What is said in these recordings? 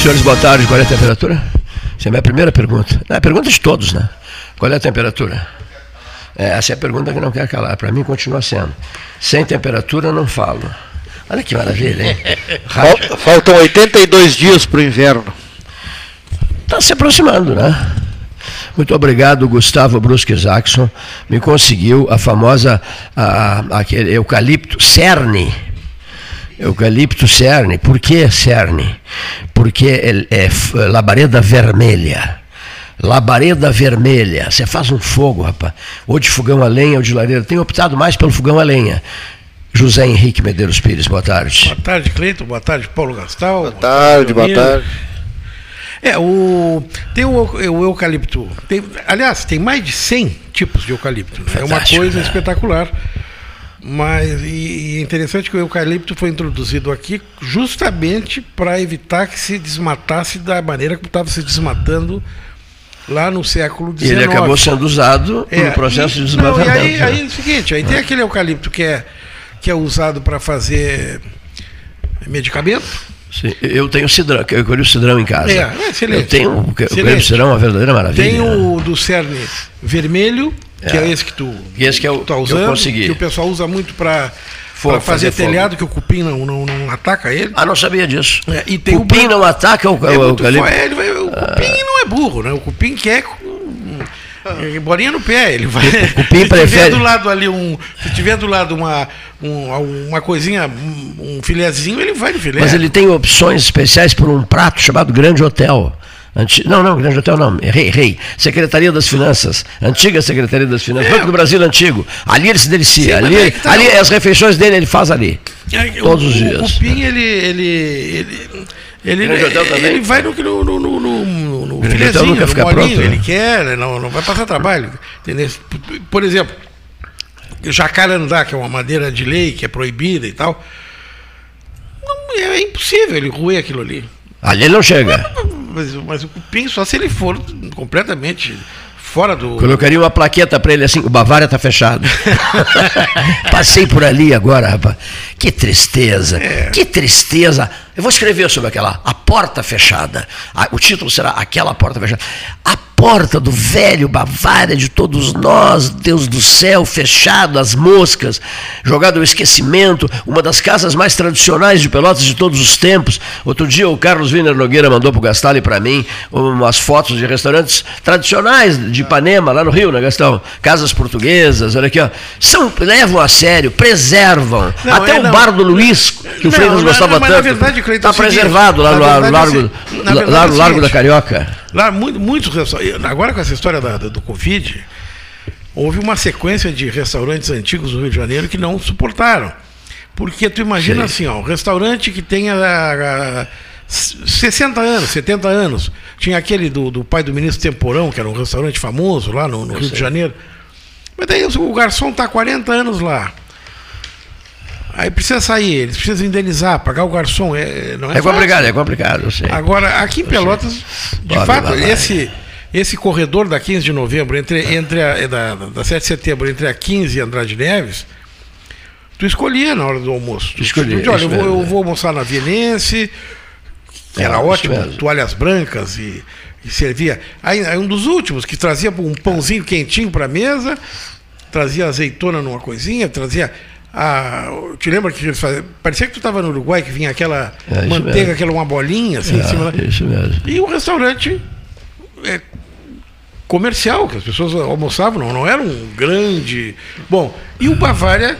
Senhores, boa tarde. Qual é a temperatura? Essa é a minha primeira pergunta. Não, é a pergunta de todos, né? Qual é a temperatura? É, essa é a pergunta que não quer calar. Para mim, continua sendo. Sem temperatura, não falo. Olha que maravilha, hein? Rádio. Faltam 82 dias para o inverno. Está se aproximando, né? Muito obrigado, Gustavo Brusque Jackson. Me conseguiu a famosa, a, aquele eucalipto cerne. Eucalipto cerne. Por que cerne? Porque é, é labareda vermelha. Labareda vermelha. Você faz um fogo, rapaz. Ou de fogão a lenha ou de lareira. Tenho optado mais pelo fogão a lenha. José Henrique Medeiros Pires, boa tarde. Boa tarde, Cleiton. Boa tarde, Paulo Gastal. Boa tarde, boa tarde. É, o, tem o, o eucalipto. Tem, aliás, tem mais de 100 tipos de eucalipto. Né? É uma coisa espetacular. Mas e, e é interessante que o eucalipto foi introduzido aqui justamente para evitar que se desmatasse da maneira que estava se desmatando lá no século XIX. E ele acabou sendo usado é, no processo e, de desmatamento. Não, e aí, né? aí é o seguinte, aí tem aquele eucalipto que é, que é usado para fazer medicamento Sim, eu tenho cidrão, eu colhi o cidrão em casa. É, é excelente. Eu tenho o cidrão, uma verdadeira maravilha. Tem o do cerne vermelho, que é, é esse que tu, esse que eu, tá usando, eu consegui. que o pessoal usa muito para fazer, fazer telhado, que o cupim não, não, não, ataca ele. Ah, não sabia disso. É, e tem cupim o não ataca o, é o, o, o, o cupim não é burro, né? O cupim quer é, bolinha no pé, ele vai. O cupim se prefere. tiver do lado ali um, se tiver do lado uma um, uma coisinha, um filézinho, ele vai no filé. Mas ele tem opções especiais por um prato chamado Grande Hotel. Anti... Não, não, Grande Hotel não, Rei, Rei. Secretaria das Finanças, antiga Secretaria das Finanças, é. Banco do Brasil antigo. Ali ele se delicia, Sim, ali, é tá... ali as refeições dele ele faz ali. É, todos o, os dias. O cupim, ele, ele, ele, ele, ele, vai no, no, no, no, no filezinho, nunca no molinho, pronto, ele né? quer, não, não vai passar trabalho. Entendeu? Por exemplo, jacarandá, que é uma madeira de lei, que é proibida e tal. Não, é, é impossível ele roer aquilo ali. Ali ele não chega. Mas, mas, o cupim, só se ele for completamente fora do. Colocaria uma plaqueta para ele assim: o Bavária está fechado. Passei por ali agora, rapaz. Que tristeza, é. que tristeza. Eu vou escrever sobre aquela, a porta fechada. O título será Aquela Porta Fechada. A porta do velho Bavária de todos nós, Deus do céu, fechado, as moscas, jogado ao esquecimento, uma das casas mais tradicionais de Pelotas de todos os tempos. Outro dia o Carlos Wiener Nogueira mandou para o Gastão e para mim umas fotos de restaurantes tradicionais de Ipanema, lá no Rio, né, Gastão? Casas portuguesas, olha aqui, ó. São, levam a sério, preservam. Não, Até é, o não, bar do Luiz, que o Freitas gostava tanto. Está preservado lá no Largo, largo, largo, largo da Carioca. Lá, muito, muitos Agora com essa história da, do Covid, houve uma sequência de restaurantes antigos do Rio de Janeiro que não suportaram. Porque tu imagina Sim. assim, ó, um restaurante que tenha a, a, 60 anos, 70 anos. Tinha aquele do, do pai do ministro Temporão, que era um restaurante famoso lá no, no Rio sei. de Janeiro. Mas daí o garçom está 40 anos lá. Aí precisa sair, eles precisam indenizar, pagar o garçom. É, não é, é complicado, é complicado, eu sei. Agora, aqui em Pelotas, de fato, esse, esse corredor da 15 de novembro, entre, entre a, é da, da 7 de setembro, entre a 15 e Andrade Neves, tu escolhia na hora do almoço. Tu escolhia. olha, eu vou, eu vou, almoçar na Vienense, que era é, ótimo, toalhas brancas e, e servia. Aí, aí, um dos últimos, que trazia um pãozinho quentinho para a mesa, trazia azeitona numa coisinha, trazia ah, te lembra que eles faziam? Parecia que tu estava no Uruguai, que vinha aquela é, manteiga, mesmo. aquela uma bolinha assim é, em cima. Isso mesmo. E o restaurante é, comercial, que as pessoas almoçavam, não, não era um grande. Bom, e o Bavária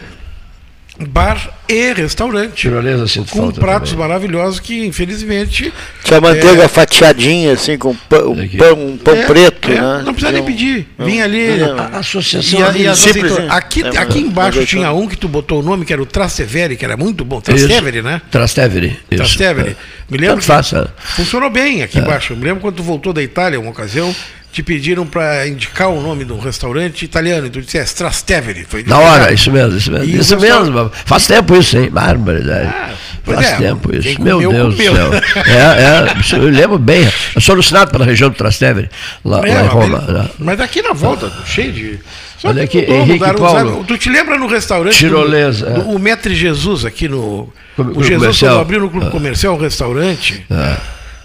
bar e restaurante. Tirolesa, sinto Com pratos também. maravilhosos que, infelizmente. Tinha manteiga é... fatiadinha, assim, com pão, um pão, um pão é, preto, é, né? Não precisa nem pedir. Vinha ali. A, a associação. E, a, e simples, aqui, é, aqui embaixo tinha um que tu botou o nome, que era o Trastevere, que era muito bom. Trastevere, né? Trastevere. Trastevere. Me lembro. Faça. Funcionou bem aqui é. embaixo. Me lembro quando tu voltou da Itália, uma ocasião te pediram para indicar o nome do restaurante italiano, e tu disseste Trastevere. Foi Na hora, isso mesmo, isso mesmo. isso mesmo, faz tempo isso, hein? Barbaridade. Ah, faz é, tempo isso. Meu Deus comeu. do céu. é, é, eu lembro bem. Eu sou alucinado pela região do Trastevere, lá, é, lá em Roma. Mas, né? mas aqui na volta, cheio de. Só Olha aqui, Henrique Paulo. Tu te lembra no restaurante? Tirolesa. Do, do, é. o Mestre Jesus aqui no. o Jesus, quando abriu no Clube ah. Comercial um restaurante. Ah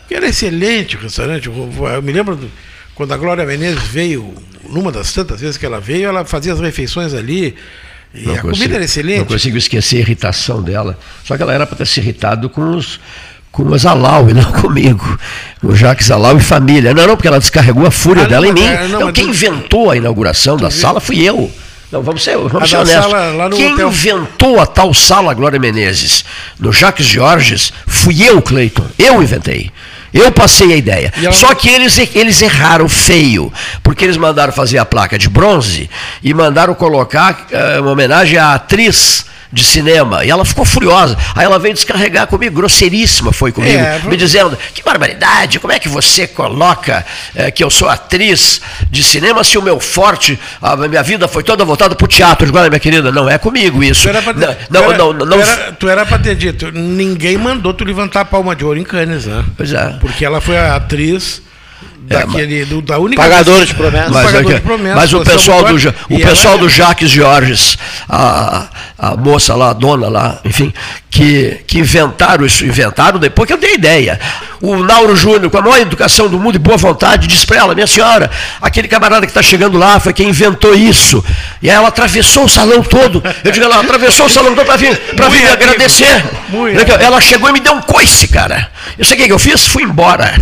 Que era excelente o restaurante. Eu, eu me lembro do, quando a Glória Menezes veio, numa das tantas vezes que ela veio, ela fazia as refeições ali. E não a consigo, comida era excelente. Não consigo esquecer a irritação dela. Só que ela era para ter se irritado com os com o Zalau e não comigo. O Jacques Zalau e família. Não, não, porque ela descarregou a fúria ah, dela não, em mim. É, não, não, quem tu... inventou a inauguração da sala fui eu. Não, vamos ser, vamos ser honestos. Quem hotel... inventou a tal sala Glória Menezes? No Jacques Georges, fui eu, Cleiton. Eu inventei. Eu passei a ideia. Ela... Só que eles, eles erraram feio, porque eles mandaram fazer a placa de bronze e mandaram colocar uh, uma homenagem à atriz de cinema. E ela ficou furiosa. Aí ela veio descarregar comigo, grosseiríssima foi comigo, é, me dizendo: que barbaridade, como é que você coloca é, que eu sou atriz de cinema se o meu forte, a minha vida foi toda voltada para o teatro? Agora, minha querida, não é comigo isso. Tu era pra, não, não, não, não, tu era para ter dito, ninguém mandou tu levantar a palma de ouro em Cannes, né? Pois é. Porque ela foi a atriz daquele, é, do, da única pagador de promessas. Mas, pagador de promessas, mas o pessoal do o pessoal do Jacques Georges, a, a moça lá, a dona lá, enfim, que, que inventaram isso, inventaram depois que eu dei ideia. O Nauro Júnior, com a maior educação do mundo e boa vontade, disse para ela, minha senhora, aquele camarada que está chegando lá foi quem inventou isso. E aí ela atravessou o salão todo. Eu digo, ela atravessou o salão todo para vir, pra vir me agradecer. Ela chegou e me deu um coice, cara. Eu sei o que eu fiz? Fui embora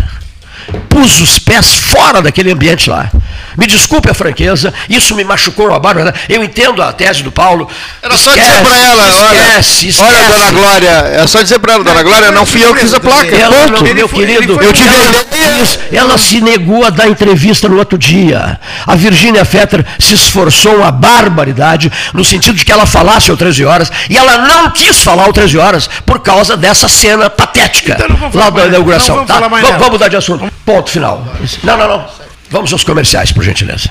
pus os pés fora daquele ambiente lá. Me desculpe a franqueza, isso me machucou a barba. Eu entendo a tese do Paulo. Era esquece, só dizer para ela, esquece, esquece. olha, dona Glória, é só dizer para ela, dona Glória, não fui eu que fiz a placa. Ela, ponto. Meu, meu querido, eu tive ela, ela se negou a dar entrevista no outro dia. A Virgínia Fetter se esforçou uma barbaridade no sentido de que ela falasse ao 13 horas e ela não quis falar ao 13 horas por causa dessa cena patética então lá da inauguração. Tá? Vamos, vamos mudar de assunto. Ponto final. Não, não, não. Vamos aos comerciais, por gentileza.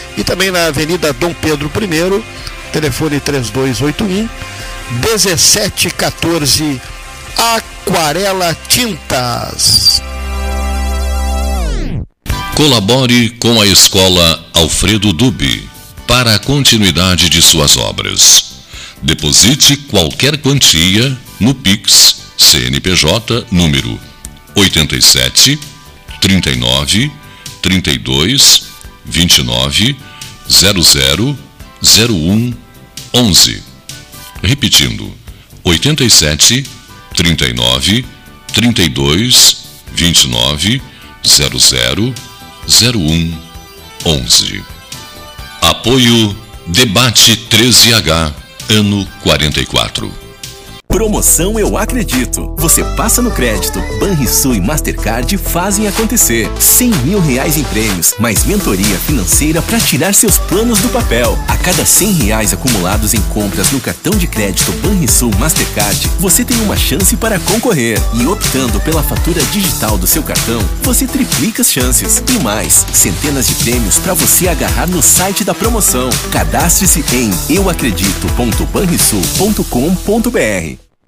e também na Avenida Dom Pedro I, telefone 3281 1714 Aquarela Tintas. Colabore com a Escola Alfredo Dubi para a continuidade de suas obras. Deposite qualquer quantia no Pix CNPJ número 87 39 32 29 00 01 11. Repetindo, 87 39 32 29 00 01 11. Apoio Debate 13H, ano 44. Promoção Eu Acredito. Você passa no crédito. Banrisul e Mastercard fazem acontecer. 100 mil reais em prêmios, mais mentoria financeira para tirar seus planos do papel. A cada 100 reais acumulados em compras no cartão de crédito Banrisul Mastercard, você tem uma chance para concorrer. E optando pela fatura digital do seu cartão, você triplica as chances. E mais, centenas de prêmios para você agarrar no site da promoção. Cadastre-se em euacredito.banrisul.com.br.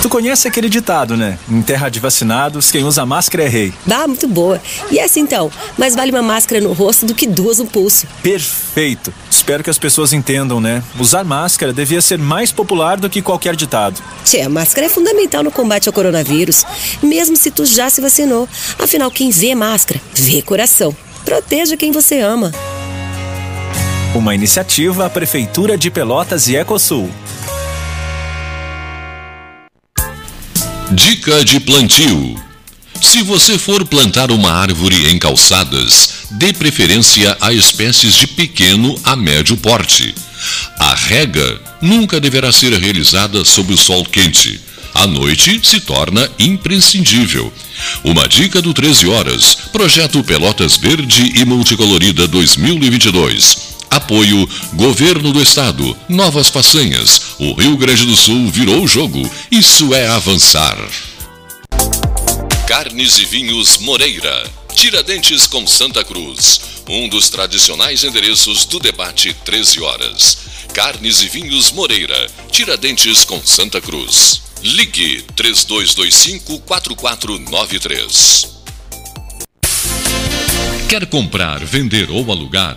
Tu conhece aquele ditado, né? Em terra de vacinados, quem usa máscara é rei. Ah, muito boa. E essa então? Mais vale uma máscara no rosto do que duas no pulso. Perfeito. Espero que as pessoas entendam, né? Usar máscara devia ser mais popular do que qualquer ditado. Tchê, a máscara é fundamental no combate ao coronavírus, mesmo se tu já se vacinou. Afinal, quem vê máscara, vê coração. Proteja quem você ama. Uma iniciativa Prefeitura de Pelotas e Ecosul. Dica de plantio. Se você for plantar uma árvore em calçadas, dê preferência a espécies de pequeno a médio porte. A rega nunca deverá ser realizada sob o sol quente. À noite se torna imprescindível. Uma dica do 13 horas, projeto Pelotas Verde e Multicolorida 2022. Apoio Governo do Estado. Novas façanhas. O Rio Grande do Sul virou o jogo. Isso é avançar. Carnes e Vinhos Moreira. Tiradentes com Santa Cruz. Um dos tradicionais endereços do debate 13 horas. Carnes e Vinhos Moreira. Tiradentes com Santa Cruz. Ligue 3225 4493. Quer comprar, vender ou alugar?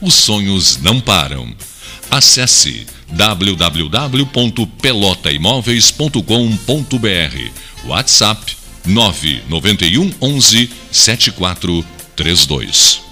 os sonhos não param. Acesse www.pelotaimoveis.com.br WhatsApp 991 11 7432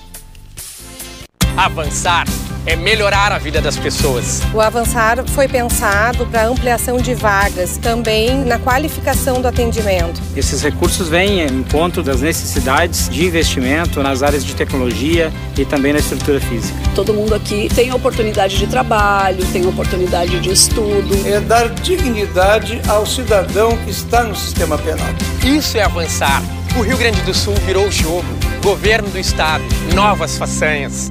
Avançar é melhorar a vida das pessoas. O Avançar foi pensado para ampliação de vagas, também na qualificação do atendimento. Esses recursos vêm em encontro das necessidades de investimento nas áreas de tecnologia e também na estrutura física. Todo mundo aqui tem oportunidade de trabalho, tem oportunidade de estudo. É dar dignidade ao cidadão que está no sistema penal. Isso é avançar. O Rio Grande do Sul virou o jogo. Governo do Estado, novas façanhas.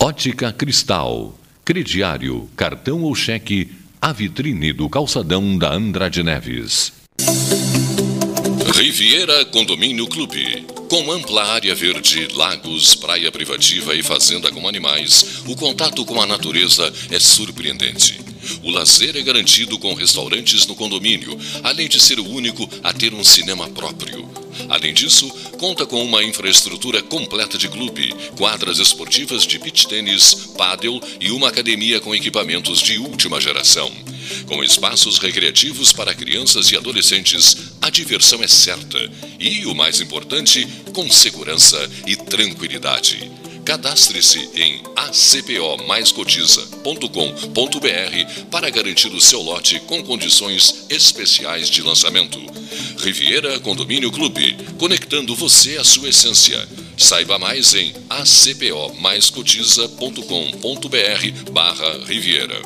Ótica Cristal, crediário, cartão ou cheque, a vitrine do calçadão da Andrade Neves. Riviera Condomínio Clube. Com ampla área verde, lagos, praia privativa e fazenda com animais, o contato com a natureza é surpreendente. O lazer é garantido com restaurantes no condomínio, além de ser o único a ter um cinema próprio. Além disso, conta com uma infraestrutura completa de clube, quadras esportivas de beach tênis, pádel e uma academia com equipamentos de última geração. Com espaços recreativos para crianças e adolescentes, a diversão é certa e, o mais importante, com segurança e tranquilidade. Cadastre-se em acpomaiscotiza.com.br para garantir o seu lote com condições especiais de lançamento. Riviera Condomínio Clube, conectando você à sua essência. Saiba mais em acpomaiscotiza.com.br barra Riviera.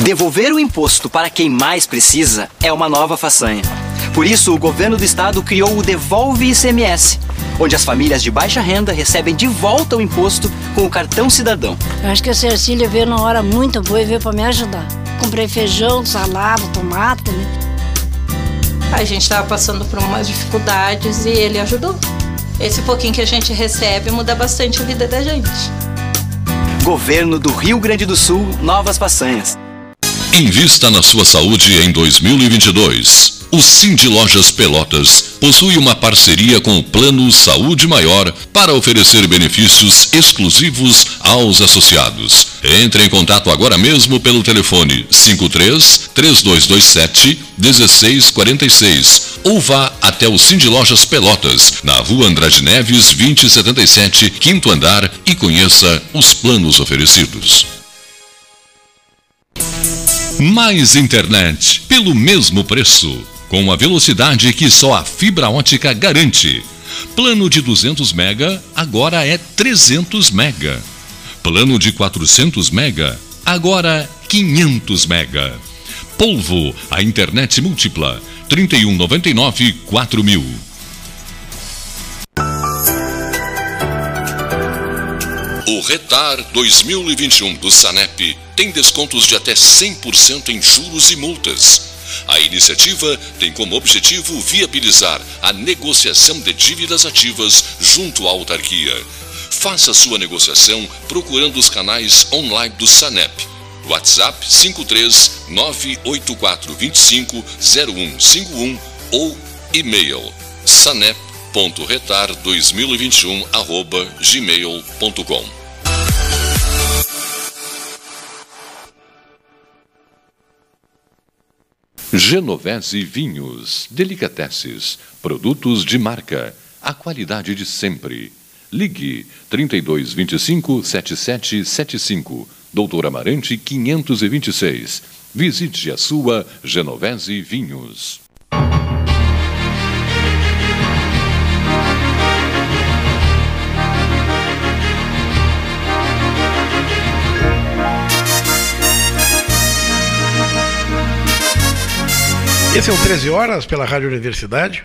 Devolver o imposto para quem mais precisa é uma nova façanha. Por isso, o governo do estado criou o Devolve ICMS, onde as famílias de baixa renda recebem de volta o imposto com o cartão cidadão. Eu acho que a Cecília veio numa hora muito boa e veio para me ajudar. Comprei feijão, salada, tomate, né? A gente estava passando por umas dificuldades e ele ajudou. Esse pouquinho que a gente recebe muda bastante a vida da gente. Governo do Rio Grande do Sul, novas façanhas. Invista na sua saúde em 2022. O Cindy Lojas Pelotas possui uma parceria com o Plano Saúde Maior para oferecer benefícios exclusivos aos associados. Entre em contato agora mesmo pelo telefone 53 3227 1646 ou vá até o Cindy Lojas Pelotas, na rua Andrade Neves 2077, quinto andar e conheça os planos oferecidos. Mais internet pelo mesmo preço com a velocidade que só a fibra ótica garante. Plano de 200 mega agora é 300 mega. Plano de 400 mega agora 500 mega. Polvo, a internet múltipla, 3199 4000. O Retar 2021 do Sanep tem descontos de até 100% em juros e multas. A iniciativa tem como objetivo viabilizar a negociação de dívidas ativas junto à autarquia. Faça sua negociação procurando os canais online do SANEP. WhatsApp 53 98425 0151 ou e-mail sanep.retar2021 gmail.com Genovese Vinhos, Delicateces, produtos de marca, a qualidade de sempre. Ligue 3225 7775, Doutor Amarante 526. Visite a sua Genovese Vinhos. Esse é o 13 Horas pela Rádio Universidade.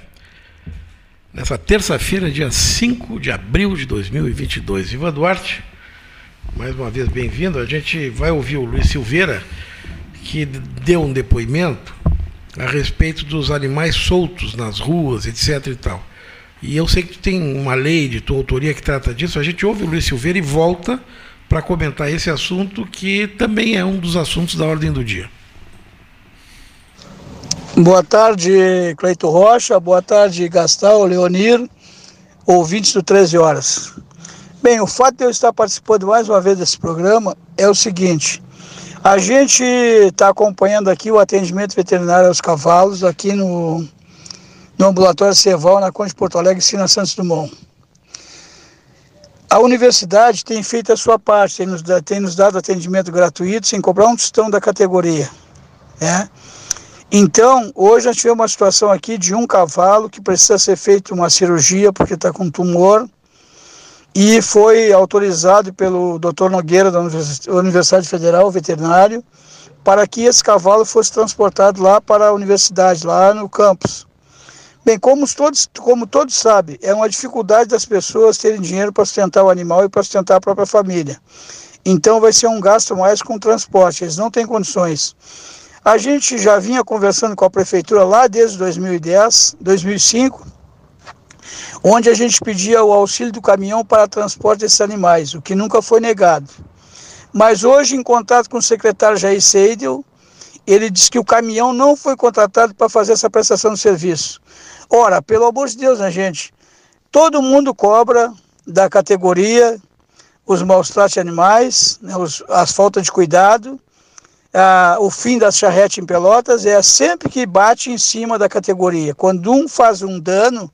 Nessa terça-feira, dia 5 de abril de 2022. Ivan Duarte, mais uma vez bem-vindo. A gente vai ouvir o Luiz Silveira, que deu um depoimento a respeito dos animais soltos nas ruas, etc. e tal. E eu sei que tem uma lei de tua autoria que trata disso. A gente ouve o Luiz Silveira e volta para comentar esse assunto, que também é um dos assuntos da ordem do dia. Boa tarde, Cleito Rocha. Boa tarde, Gastão, Leonir, ouvintes do 13 Horas. Bem, o fato de eu estar participando mais uma vez desse programa é o seguinte: a gente está acompanhando aqui o atendimento veterinário aos cavalos aqui no, no ambulatório Ceval, na Conde de Porto Alegre, Sina Santos Dumont. A universidade tem feito a sua parte, tem nos, tem nos dado atendimento gratuito sem cobrar um tostão da categoria. Né? Então, hoje a gente vê uma situação aqui de um cavalo que precisa ser feita uma cirurgia porque está com tumor e foi autorizado pelo Dr. Nogueira da Universidade Federal Veterinário para que esse cavalo fosse transportado lá para a universidade, lá no campus. Bem, como todos, como todos sabem, é uma dificuldade das pessoas terem dinheiro para sustentar o animal e para sustentar a própria família. Então vai ser um gasto mais com transporte, eles não têm condições. A gente já vinha conversando com a prefeitura lá desde 2010, 2005, onde a gente pedia o auxílio do caminhão para transporte desses animais, o que nunca foi negado. Mas hoje, em contato com o secretário Jair Seidel, ele disse que o caminhão não foi contratado para fazer essa prestação de serviço. Ora, pelo amor de Deus, né, gente? Todo mundo cobra da categoria os maus tratos de animais, né, os, as faltas de cuidado, ah, o fim da charrete em Pelotas é sempre que bate em cima da categoria. Quando um faz um dano,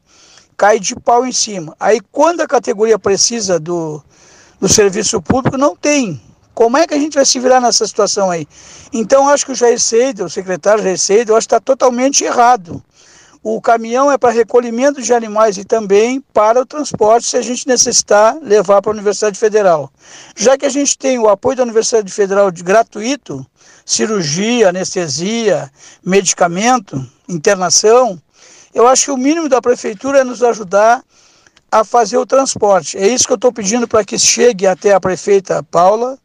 cai de pau em cima. Aí quando a categoria precisa do, do serviço público, não tem. Como é que a gente vai se virar nessa situação aí? Então acho que o Jair Seidel, o secretário Jair Seidel, acho que está totalmente errado. O caminhão é para recolhimento de animais e também para o transporte, se a gente necessitar levar para a Universidade Federal. Já que a gente tem o apoio da Universidade Federal de gratuito, cirurgia, anestesia, medicamento, internação, eu acho que o mínimo da prefeitura é nos ajudar a fazer o transporte. É isso que eu estou pedindo para que chegue até a prefeita Paula,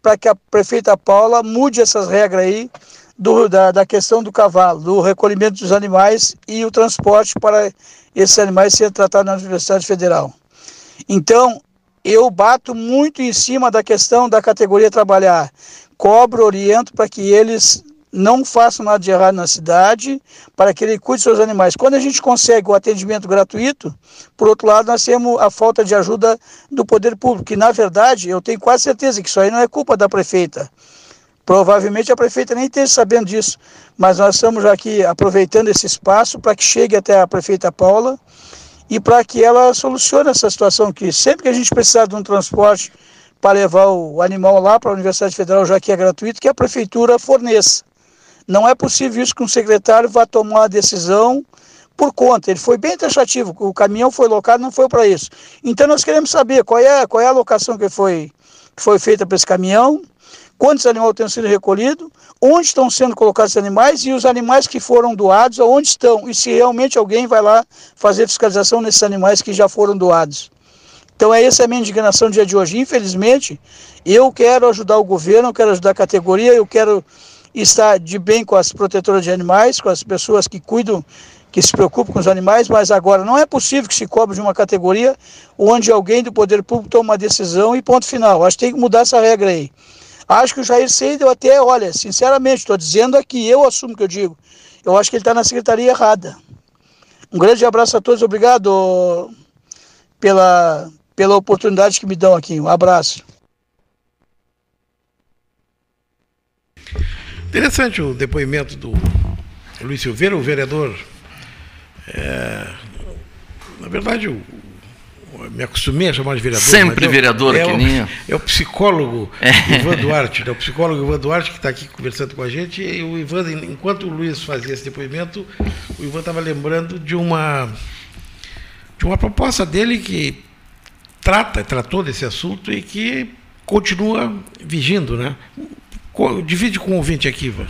para que a prefeita Paula mude essas regras aí do, da, da questão do cavalo, do recolhimento dos animais e o transporte para esses animais serem tratados na Universidade Federal. Então, eu bato muito em cima da questão da categoria trabalhar. Cobro, oriento para que eles não façam nada de errado na cidade, para que ele cuide seus animais. Quando a gente consegue o atendimento gratuito, por outro lado, nós temos a falta de ajuda do poder público, que na verdade eu tenho quase certeza que isso aí não é culpa da prefeita. Provavelmente a prefeita nem esteja sabendo disso, mas nós estamos aqui aproveitando esse espaço para que chegue até a prefeita Paula e para que ela solucione essa situação que sempre que a gente precisar de um transporte para levar o animal lá para a Universidade Federal, já que é gratuito, que a prefeitura forneça. Não é possível isso que um secretário vá tomar a decisão por conta. Ele foi bem taxativo, o caminhão foi locado, não foi para isso. Então nós queremos saber qual é, qual é a alocação que foi, que foi feita para esse caminhão, quantos animais têm sido recolhidos, onde estão sendo colocados os animais e os animais que foram doados, aonde estão, e se realmente alguém vai lá fazer fiscalização nesses animais que já foram doados. Então é essa a minha indignação dia de hoje. Infelizmente, eu quero ajudar o governo, eu quero ajudar a categoria, eu quero estar de bem com as protetoras de animais, com as pessoas que cuidam, que se preocupam com os animais, mas agora não é possível que se cobre de uma categoria onde alguém do poder público toma uma decisão e ponto final. Acho que tem que mudar essa regra aí. Acho que o Jair Seidel até, olha, sinceramente, estou dizendo aqui, eu assumo que eu digo, eu acho que ele está na secretaria errada. Um grande abraço a todos, obrigado pela, pela oportunidade que me dão aqui. Um abraço. Interessante o depoimento do Luiz Silveira, o vereador. É, na verdade, o, me acostumei a chamar de vereador. Sempre vereador, é que o, nem. É o psicólogo é. Ivan Duarte, né? o psicólogo Ivan Duarte que está aqui conversando com a gente. E o Ivan, enquanto o Luiz fazia esse depoimento, o Ivan estava lembrando de uma, de uma proposta dele que trata, tratou desse assunto e que continua vigindo, né? Divide com o ouvinte aqui, Ivan.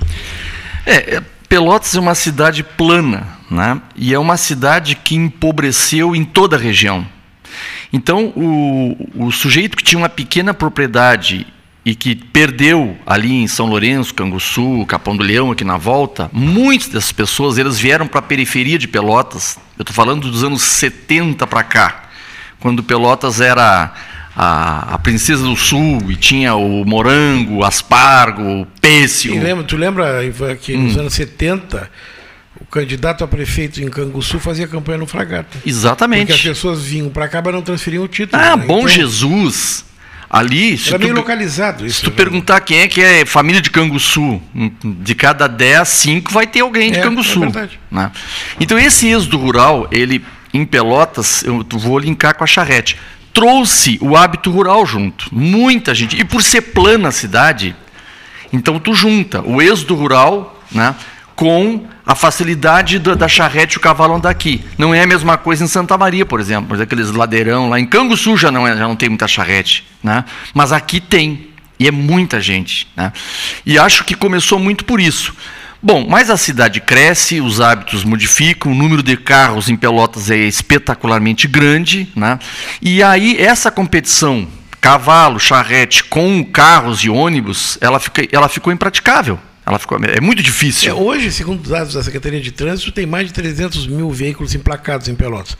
É, é, Pelotas é uma cidade plana, né? E é uma cidade que empobreceu em toda a região. Então, o, o sujeito que tinha uma pequena propriedade e que perdeu ali em São Lourenço, Canguçu, Capão do Leão, aqui na volta, muitas dessas pessoas eles vieram para a periferia de Pelotas. Eu estou falando dos anos 70 para cá, quando Pelotas era a, a, Princesa do Sul e tinha o morango, o aspargo, o pêssego. Lembra, tu lembra, Ivan, que hum. nos anos 70 o candidato a prefeito em Canguçu fazia campanha no Fragata. Exatamente. Porque as pessoas vinham para cá, mas não transferiam o título. Ah, né? bom então, Jesus! Ali, era meio localizado isso. Se tu né? perguntar quem é que é família de Canguçu, de cada 10, 5 vai ter alguém de é, Canguçu. É verdade. Né? Então esse êxodo rural, ele em Pelotas, eu vou linkar com a charrete trouxe o hábito rural junto. Muita gente. E por ser plana a cidade, então tu junta o êxodo rural né, com a facilidade da, da charrete e o cavalo andar aqui. Não é a mesma coisa em Santa Maria, por exemplo, aqueles ladeirão lá em Canguçu já não, é, já não tem muita charrete. Né? Mas aqui tem. E é muita gente. Né? E acho que começou muito por isso. Bom, mas a cidade cresce, os hábitos modificam, o número de carros em Pelotas é espetacularmente grande, né? E aí essa competição cavalo, charrete com carros e ônibus, ela, fica, ela ficou impraticável. Ela ficou, é muito difícil. É, hoje, segundo os dados da Secretaria de Trânsito, tem mais de 300 mil veículos emplacados em Pelotas.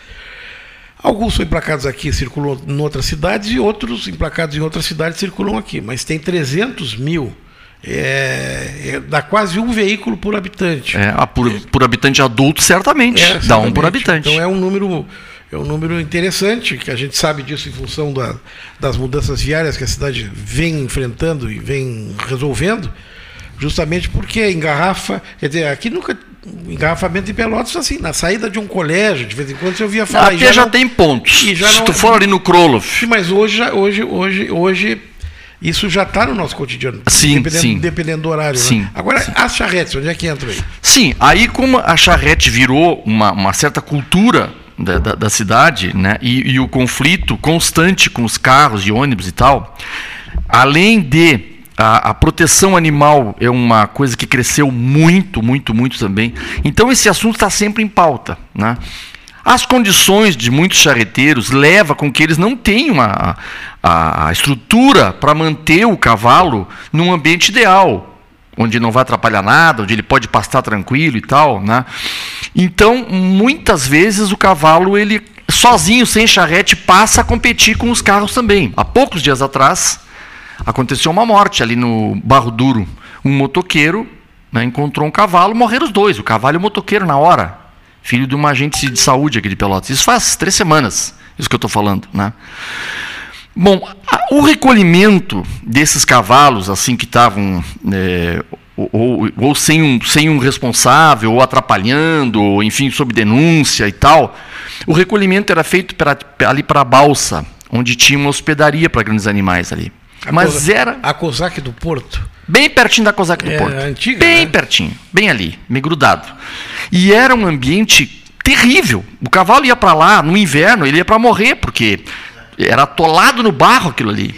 Alguns são emplacados aqui, circulam em outras cidades, e outros emplacados em outras cidades circulam aqui. Mas tem 300 mil é, é, dá quase um veículo por habitante. É, ah, por, por habitante adulto, certamente. É, dá um por habitante. Então é um número. É um número interessante, que a gente sabe disso em função da, das mudanças viárias que a cidade vem enfrentando e vem resolvendo, justamente porque engarrafa. Quer dizer, aqui nunca. Engarrafamento em Pelotas, assim, na saída de um colégio, de vez em quando você ouvia falar. Até já, já não, tem pontos. Se não, tu for ali no Kroloff. Mas hoje, hoje, hoje, hoje Isso já está no nosso cotidiano. Sim, dependendo, sim. dependendo do horário. né? Sim. Agora, as charretes, onde é que entra aí? Sim, aí como a charrete virou uma, uma certa cultura da, da, da cidade, né, e, e o conflito constante com os carros e ônibus e tal, além de a, a proteção animal é uma coisa que cresceu muito, muito, muito também. Então esse assunto está sempre em pauta, né? As condições de muitos charreteiros levam com que eles não tenham a, a, a estrutura para manter o cavalo num ambiente ideal, onde não vai atrapalhar nada, onde ele pode pastar tranquilo e tal, né? Então, muitas vezes o cavalo ele sozinho, sem charrete, passa a competir com os carros também. Há poucos dias atrás aconteceu uma morte ali no Barro Duro. Um motoqueiro né, encontrou um cavalo, morreram os dois, o cavalo e o motoqueiro na hora filho de uma agente de saúde aqui de Pelotas. Isso faz três semanas, isso que eu estou falando, né? Bom, o recolhimento desses cavalos, assim que estavam é, ou, ou, ou, sem, um, sem um responsável, ou atrapalhando, ou, enfim, sob denúncia e tal, o recolhimento era feito pra, ali para a balsa, onde tinha uma hospedaria para grandes animais ali. A Mas Cosa- era A COSAC do Porto. bem pertinho da Cosac do É, Porto. antiga, bem né? pertinho, bem ali, meio grudado. E era um ambiente terrível. O cavalo ia para lá no inverno, ele ia para morrer, porque era atolado no barro aquilo ali.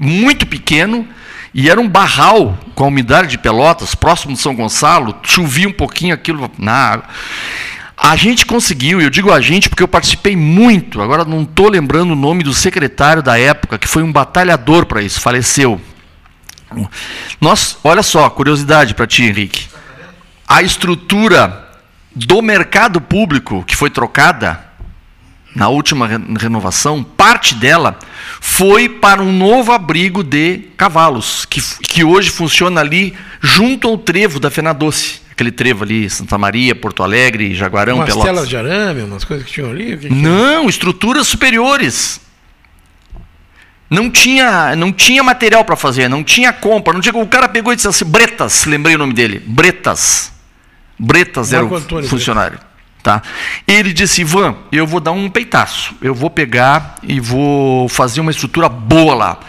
Muito pequeno. E era um barral com a umidade de Pelotas, próximo de São Gonçalo, chovia um pouquinho aquilo na água. A gente conseguiu, eu digo a gente porque eu participei muito, agora não estou lembrando o nome do secretário da época, que foi um batalhador para isso, faleceu. Nós, olha só, curiosidade para ti, Henrique. A estrutura do mercado público que foi trocada na última re- renovação, parte dela foi para um novo abrigo de cavalos, que, que hoje funciona ali junto ao trevo da Fena Doce. Aquele trevo ali, Santa Maria, Porto Alegre, Jaguarão, umas Pelotas. telas de arame, umas coisas que tinham ali. que que- Não, estruturas superiores. Não tinha, não tinha material para fazer, não tinha compra. Não tinha, o cara pegou e disse assim, Bretas, lembrei o nome dele, Bretas. Bretas era Marco o Antônio funcionário. Tá? Ele disse, Ivan, eu vou dar um peitaço. Eu vou pegar e vou fazer uma estrutura boa lá.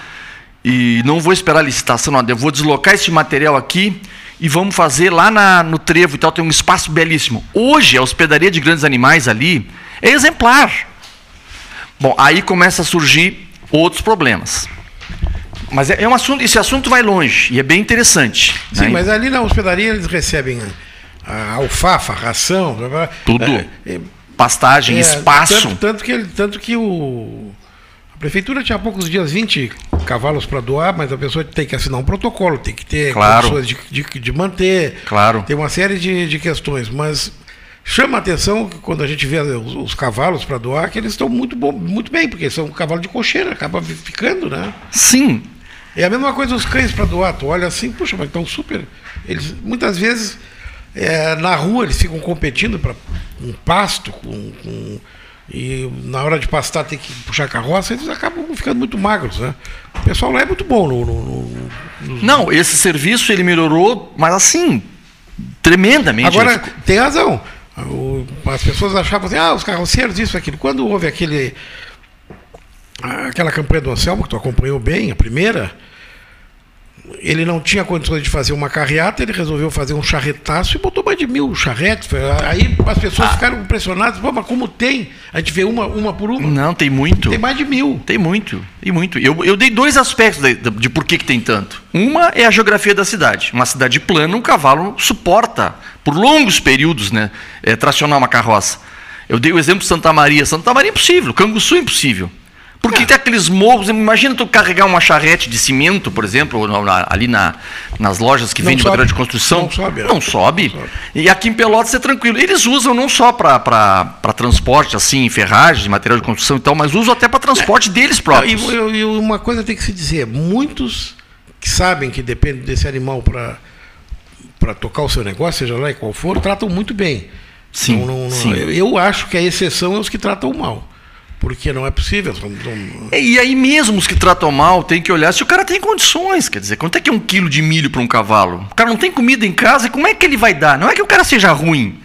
E não vou esperar a licitação, não. Eu vou deslocar esse material aqui e vamos fazer lá na- no trevo e tal. Tem um espaço belíssimo. Hoje, a hospedaria de grandes animais ali é exemplar. Bom, aí começa a surgir outros problemas. Mas é, é um assunto, esse assunto vai longe e é bem interessante. Sim, né? mas ali na hospedaria eles recebem a alfafa, a ração. Tudo. É, é, Pastagem, é, espaço. Tanto, tanto que, ele- tanto que o. A prefeitura tinha há poucos dias 20 cavalos para doar, mas a pessoa tem que assinar um protocolo, tem que ter Claro. condições de, de, de manter. Claro. Tem uma série de, de questões, mas chama a atenção que quando a gente vê os, os cavalos para doar, que eles estão muito, bom, muito bem, porque são cavalo de cocheira, acaba fi- ficando, né? Sim. É a mesma coisa os cães para doar. Tu olha assim, puxa, mas estão super. Eles, muitas vezes, é, na rua, eles ficam competindo para um pasto, com, com- e na hora de pastar tem que puxar carroça, eles acabam ficando muito magros, né? O pessoal lá é muito bom no. no- no- Não, esse serviço ele melhorou, mas assim, tremendamente. Agora, tem razão. As pessoas achavam assim, ah, os carroceiros, isso, aquilo. Quando houve aquele. aquela campanha do Anselmo, que tu acompanhou bem, a primeira, ele não tinha condições de fazer uma carreata, ele resolveu fazer um charretaço e botou mais de mil charretes. Aí as pessoas ficaram impressionadas, Pô, mas como tem? A gente vê uma, uma por uma. Não, tem muito. Tem mais de mil. Tem muito, tem muito. Eu, eu dei dois aspectos de, de, de por que, que tem tanto. Uma é a geografia da cidade. Uma cidade plana, um cavalo suporta, por longos períodos, né, é, tracionar uma carroça. Eu dei o exemplo de Santa Maria. Santa Maria é impossível, Canguçu é impossível. Porque tem aqueles morros, imagina tu carregar uma charrete de cimento, por exemplo, na- ali na, nas lojas que Não vendem sobe. material de construção. Não sobe, é. Não sobe. E aqui em Pelotas é tranquilo. Eles usam não só para transporte, assim, ferragem, material de construção e tal, mas usam até para transporte deles próprios. E, uma coisa tem que se dizer: muitos que sabem que depende desse animal para para tocar o seu negócio, seja lá e qual for, tratam muito bem. Sim, Não- não- não- sim. Eu, eu acho que a exceção é os que tratam mal. Porque não é possível. É, E aí mesmo os que tratam mal tem que olhar se o cara tem condições. Quer dizer, quanto é que é um quilo de milho para um cavalo? O cara não tem comida em casa, como é que ele vai dar? Não é que o cara seja ruim.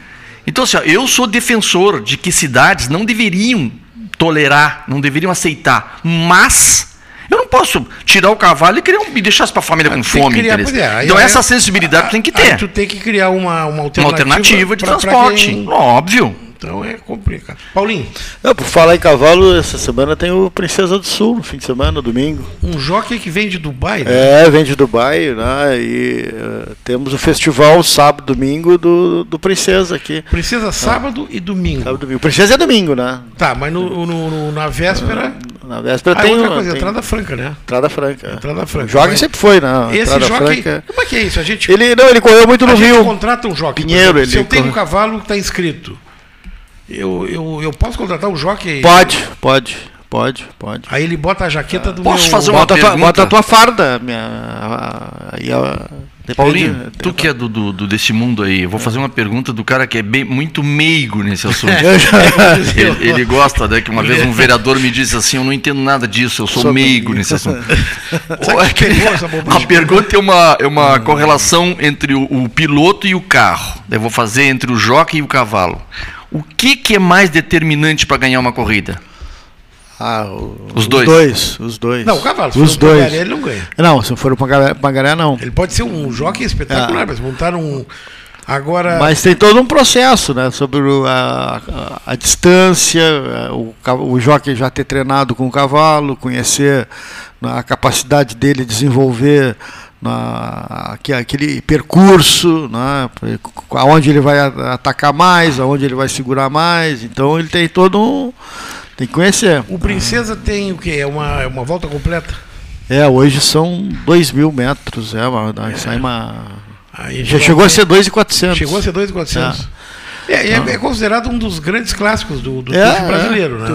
Então, assim, ó, eu sou defensor de que cidades não deveriam tolerar, não deveriam aceitar, mas Eu não posso tirar o cavalo e, criar um, e deixar para a família com fome. criar, é, então, essa sensibilidade tem que ter. tu tem que criar uma, uma alternativa, uma alternativa de pra, transporte. Pra quem... Óbvio. Então é complicado. Paulinho. Não, por falar em cavalo, essa semana tem o Princesa do Sul, no fim de semana, domingo. Um jockey que vem de Dubai, né? É, vem de Dubai, né? E uh, temos o festival sábado, domingo do, do Princesa aqui. Princesa sábado ah. e domingo. Sábado, domingo. Princesa é domingo, né? Tá, mas no, no, no na véspera. Na véspera ah, tem. outra coisa, tem... entrada franca, né? Entrada franca. Entrada franca. Joga mas... sempre foi, né? Esse entrada jockey. Franca... Como é que é isso? A gente. Ele, não, ele correu muito no a Rio. Gente contrata um jockey. Pinheiro, exemplo, ele se eu tenho um cavalo que está inscrito. Eu, eu, eu posso contratar um jockey? Pode, pode, pode, pode. Aí ele bota a jaqueta do Posso meu... fazer uma bota pergunta? Tua, bota a tua farda. Minha, aí, Depende, Paulinho, tu que é do, do, do, desse mundo aí, eu vou fazer uma pergunta do cara que é bem, muito meigo nesse assunto. ele, ele, gosta, né? Que uma vez um vereador me disse assim: Eu não entendo nada disso, eu sou, sou meigo nesse assunto. a pergunta é uma, é uma correlação entre o, o, piloto e o carro. Eu vou fazer entre o jockey e o cavalo. O que, que é mais determinante para ganhar uma corrida? Ah, o, os, dois. os dois. Os dois. Não, o cavalo. Se os for dois. Pagaré, ele não ganha. Não, se for para Pagaré, não. Ele pode ser um jockey espetacular, ah. mas montar um. Agora. Mas tem todo um processo, né? Sobre a, a, a distância, o, o jockey já ter treinado com o cavalo, conhecer a capacidade dele desenvolver na, aquele percurso, né, aonde ele vai atacar mais, aonde ele vai segurar mais. Então ele tem todo um. Tem que conhecer. O Princesa tem o que? É uma, uma volta completa? É, hoje são 2 mil metros. É, uma, é. uma Aí já chegou a ser 2,400. Chegou a ser 2,400. É. É, é, é, considerado um dos grandes clássicos do, do é, brasileiro, né?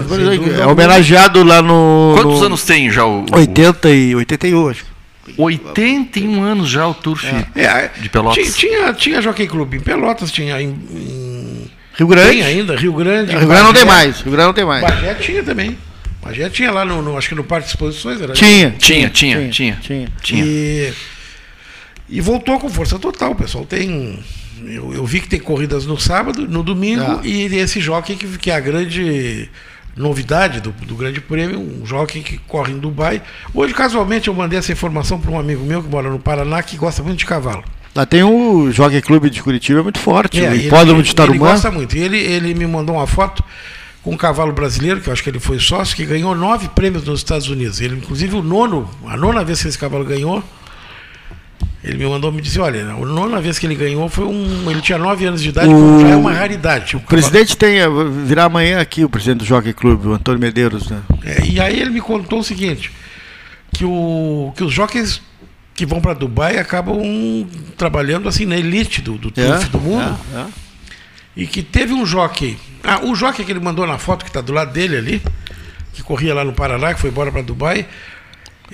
É, é homenageado lá no. Quantos no anos tem já o. 80 e 81, acho. 81 anos já o Turf é. de Pelotas. Tinha, tinha Jockey Club em Pelotas, tinha em, em Rio Grande. Tem ainda, Rio Grande. Rio Grande não tem mais. Rio Grande não tem mais. Bagé tinha também. Bagé tinha lá no, no, acho que no Parque de Exposições era. Tinha, tinha, tinha, tinha, tinha, tinha. E, e voltou com força total, o pessoal tem eu, eu, vi que tem corridas no sábado, no domingo, ah. e esse jockey que, que é a grande novidade do, do Grande Prêmio, um jockey que corre em Dubai. Hoje, casualmente, eu mandei essa informação para um amigo meu que mora no Paraná, que gosta muito de cavalo. Lá tem o Jockey Clube de Curitiba, muito forte, é, o Hipódromo de Tarumã. Ele gosta muito. E ele, ele me mandou uma foto com um cavalo brasileiro, que eu acho que ele foi sócio, que ganhou nove prêmios nos Estados Unidos. Ele, inclusive, o nono, a nona vez que esse cavalo ganhou, ele me mandou me dizer, olha, a nona vez que ele ganhou foi um. Ele tinha nove anos de idade, o... já é uma raridade. O, presidente tem. Virá amanhã aqui o presidente do Jockey Club, o Antônio Medeiros, né? É, e aí ele me contou o seguinte: que, o, que os jockeys que vão para Dubai acabam trabalhando assim na elite do, do é, do mundo. É, é. E que teve um jockey. Ah, o jockey que ele mandou na foto, que está do lado dele ali, que corria lá no Paraná, que foi embora para Dubai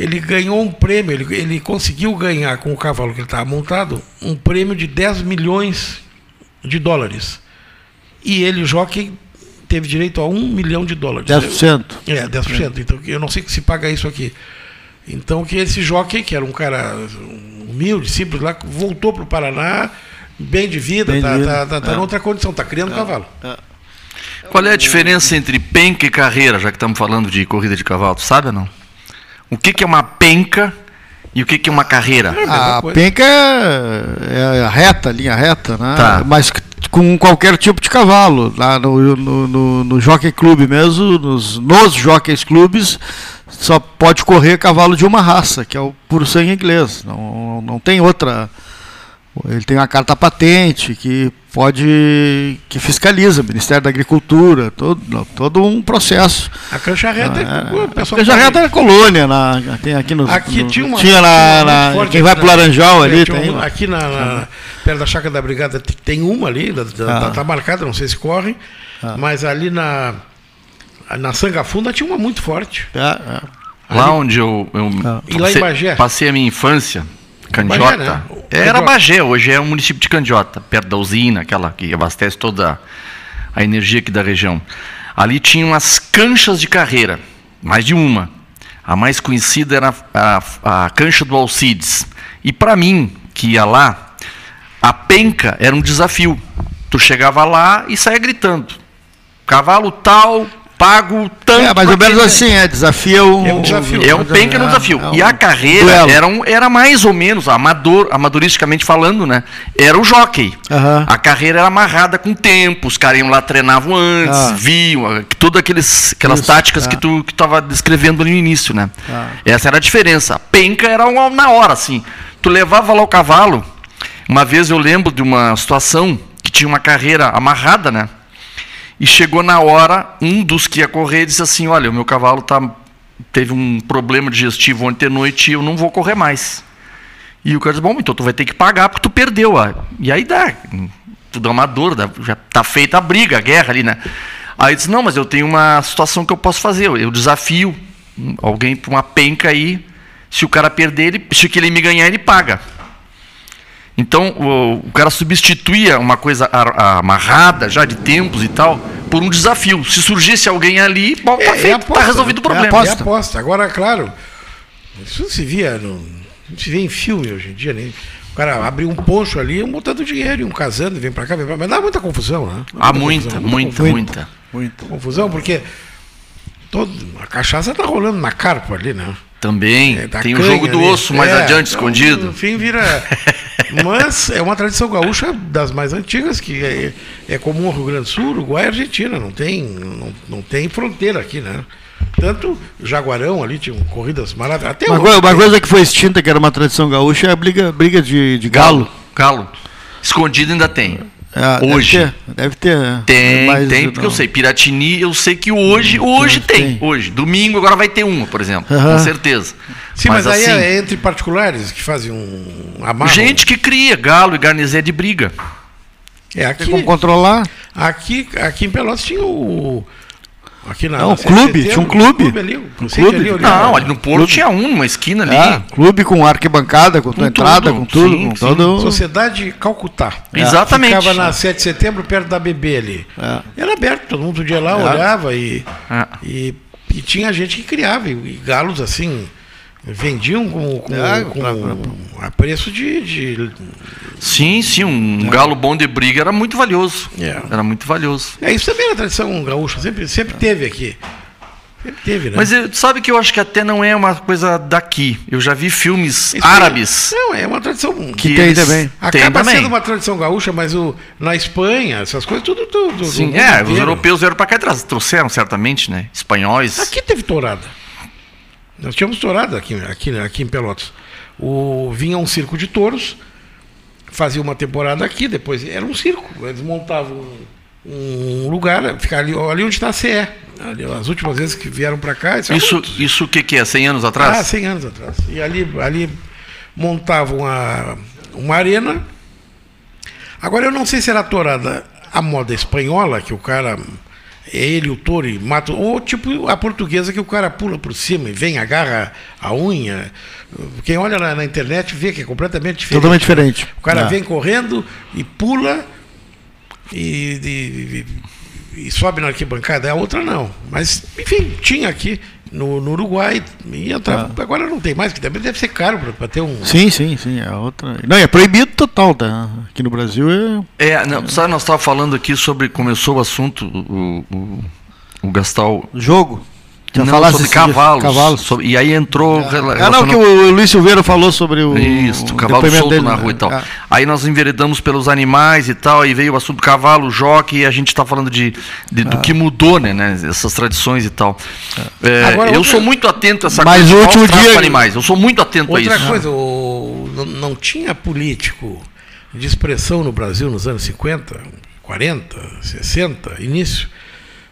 ele ganhou um prêmio, ele, ele conseguiu ganhar com o cavalo que ele estava montado, um prêmio de 10 milhões de dólares. E ele, o jockey, teve direito a 1 milhão de dólares. 10%. É, 10%. Então, eu não sei se paga isso aqui. Então, que esse jockey, que era um cara humilde, simples lá, voltou para o Paraná, bem de vida, está tá, tá, tá, é. outra condição, está criando é. cavalo. É. Qual é a diferença entre penca e carreira, já que estamos falando de corrida de cavalo? Sabe ou não? O que, que é uma penca e o que, que é uma carreira? É a, a penca é, é a reta, linha reta, né? Tá. Mas com qualquer tipo de cavalo. Lá no, no, no, no Jockey Club mesmo, nos, nos Jockeys Clubes, só pode correr cavalo de uma raça, que é o puro sangue inglês. Não, não tem outra. Ele tem uma carta patente que pode que fiscaliza, Ministério da Agricultura, todo, todo um processo. A cancha reta, é, a cancha reta é colônia, na, tem aqui no. Aqui no, tinha uma. Tinha na, na quem vai para o Laranjal ali. Tem, uma, aqui na, na, perto da Chácara da Brigada tem uma ali, está ah. tá marcada, não sei se corre, ah. mas ali na na Sanga Funda tinha uma muito forte. É, é. Lá onde eu, eu ah. passei, lá em Bagé. passei a minha infância, Candiota. Né? Era Bagé, hoje é um município de Candiota, perto da usina, aquela que abastece toda a energia aqui da região. Ali tinham as canchas de carreira, mais de uma. A mais conhecida era a, a, a cancha do Alcides. E para mim, que ia lá, a penca era um desafio. Tu chegava lá e saía gritando. Cavalo tal, pago tanto. É, mais ou menos assim, é, desafia um. É um desafio. É um penca no desafio. É um e a carreira duelo. era, um, era mais ou menos, amador, amadoristicamente falando, né? Era o jockey. Aham. A carreira era amarrada com tempo, os caras iam lá, treinavam antes, Ah. viam, ah, todas aqueles, aquelas Isso, táticas ah. que tu que tava descrevendo no início, né? Ah. Essa era a diferença. A penca era uma, na hora, assim. Tu levava lá o cavalo. Uma vez eu lembro de uma situação que tinha uma carreira amarrada, né? E chegou na hora, um dos que ia correr disse assim: Olha, o meu cavalo tá, teve um problema digestivo ontem à noite e eu não vou correr mais. E o cara disse: Bom, então tu vai ter que pagar porque tu perdeu. ah." E aí dá, tudo amador, dá- já tá feita a briga, a guerra ali, né? Aí disse: Não, mas eu tenho uma situação que eu posso fazer. Eu- desafio alguém para uma penca aí. Se o cara perder, ele, se ele me ganhar, ele paga. Então o, o cara substituía uma coisa ar- amarrada já de tempos e tal por um desafio. Se surgisse alguém ali, bom, tá, feito, tá resolvido o problema. É aposta. Agora, claro, isso se via, no, não se vê em filme hoje em dia, nem. O cara abriu um poncho ali, um botando dinheiro, e um casando, e vem pra cá, vem pra cá. Mas dá muita confusão, né? Há muita, muita, confusão. muita. Muita. Confusão, porque todo, a cachaça tá rolando na carpa ali, né? Também. É, Tem o jogo do ali. osso mais É, adiante, então, escondido. No fim vira. Mas é uma tradição gaúcha das mais antigas, que é, é comum ao Rio Grande do Sul, Uruguai e Argentina. Não tem, não, não tem fronteira aqui, né? Tanto Jaguarão ali tinham corridas maravilhosas. Até Uma, hoje coisa, uma tem. coisa que foi extinta, que era uma tradição gaúcha, é a briga, briga de, de galo. Galo. Escondido ainda tem. É, hoje. Deve ter, deve ter né? Tem, Mas tem, não- porque eu sei. Piratini, eu sei que hoje, hoje tem, Hoje. Domingo agora vai ter uma, por exemplo. Com certeza. Sim, mas, aí assim, é entre particulares que fazem um amarro. gente que cria galo e garnizé de briga. É aqui. como controlar? Aqui, aqui em Pelotas tinha o. Aqui na. Não, na um clube, 7 de tinha um setembro, clube. ali, Um clube. ali, olhando. Não, ali no Porto tinha um, numa esquina ali. Ah, clube com arquibancada, com, tua entrada, com tudo, sim, com sim. todo. Sociedade Calcutá. Exatamente. Ficava na 7 de setembro, perto da BB ali. Era aberto, todo mundo podia ir lá, É. olhava e, e, e tinha gente que criava. E, e galos assim, vendiam com, com, É, com pra- a preço de. de- Sim, sim, um galo bom de briga era muito valioso. É. Era muito valioso. É, isso também era tradição gaúcha, sempre, sempre teve aqui. Sempre teve, né? Mas eh, sabe que eu acho que até não é uma coisa daqui. Eu já vi filmes Isso árabes. Não, é uma tradição. Que tem também. Acaba Tem também. sendo uma tradição gaúcha, mas o, na Espanha, essas coisas, tudo. tudo Sim, do mundo é, os europeus vieram para cá e trouxeram certamente, né? Espanhóis. Aqui teve tourada. Nós tínhamos tourada aqui, aqui, aqui em Pelotas. O, vinha um circo de touros, fazia uma temporada aqui, depois era um circo. Eles montavam um, um lugar, ficar ali, ali onde está a CE. Ali, as últimas vezes que vieram para cá. Isso, Isso, isso o que, que é? 100 anos atrás? Ah, 100 anos atrás. E ali, ali montavam a, uma arena. Agora eu não sei se era tourada a moda espanhola, que o cara. É ele, o touro, e mata. Ou tipo a portuguesa, que o cara pula por cima e vem, agarra a unha. Quem olha na, na internet vê que é completamente diferente. Totalmente diferente. O cara É. vem correndo e pula e, e- e- e sobe na arquibancada. A outra não. Mas, enfim, tinha aqui no, no Uruguai. E entrava. Agora não tem mais, que também deve ser caro para ter um. Sim, sim, sim. É outra. Não, é proibido total, tá? Aqui no Brasil é. É, não, sabe, nós estávamos falando aqui sobre. Começou o assunto, o, o, o Gastal. Jogo. Já Não, falasse sobre cavalos. Cavalos. sobre- e aí entrou. rela- Ah, não, que o Luiz Silveira falou sobre o. Isso, o o cavalo solto dele, na né? rua e tal. Ah. Aí nós enveredamos pelos animais e tal, aí veio o assunto cavalo, joque, e a gente está falando de, de- do que mudou, né, né, essas tradições e tal. É, Agora, eu outra- sou muito atento a essa Mas coisa o de último dia- com animais. Eu sou muito atento a Outra isso. coisa, o- não, não tinha político de expressão no Brasil nos anos 50, 40, 60, início,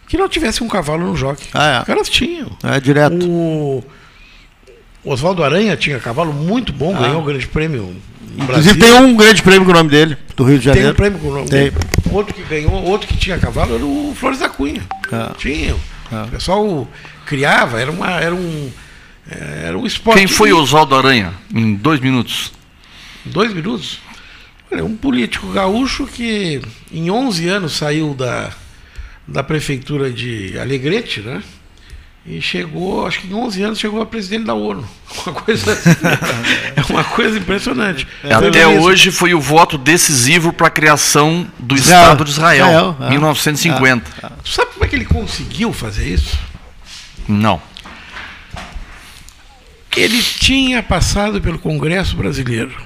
que não tivesse um cavalo no jockey. Ah, é. Os caras tinham. É, direto. O Oswaldo Aranha tinha cavalo muito bom, Ah. ganhou o grande prêmio. no Inclusive Brasil. tem um grande prêmio com o nome dele, do Rio de Tem Janeiro. um prêmio com o nome Tem. dele. Outro que ganhou, outro que tinha cavalo era o Flores da Cunha. Ah. Tinha. O pessoal criava, era, uma, era um. eh, Era um esporte. Quem foi Oswaldo Aranha? Em dois minutos. Dois minutos? Olha, um político gaúcho que em 11 anos saiu da, da prefeitura de Alegrete, né? E chegou, acho que em 11 anos, chegou a presidente da ONU. Uma coisa assim, é uma coisa impressionante. É, até hoje foi o voto decisivo para a criação do Israel. Estado de Israel, Israel é. 1950. É. Tu sabe como é que ele conseguiu fazer isso? Não. Ele tinha passado pelo Congresso Brasileiro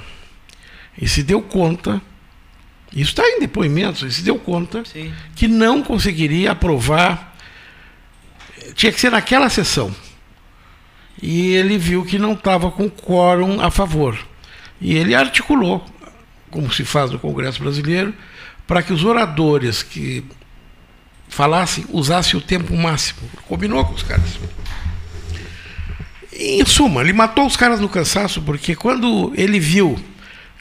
e se deu conta, isso está em depoimentos, ele se deu conta Sim. que não conseguiria aprovar tinha que ser naquela sessão. E ele viu que não estava com quórum a favor. E ele articulou, como se faz no Congresso Brasileiro, para que os oradores que falassem usassem o tempo máximo. Combinou com os caras. E, em suma, ele matou os caras no cansaço, porque quando ele viu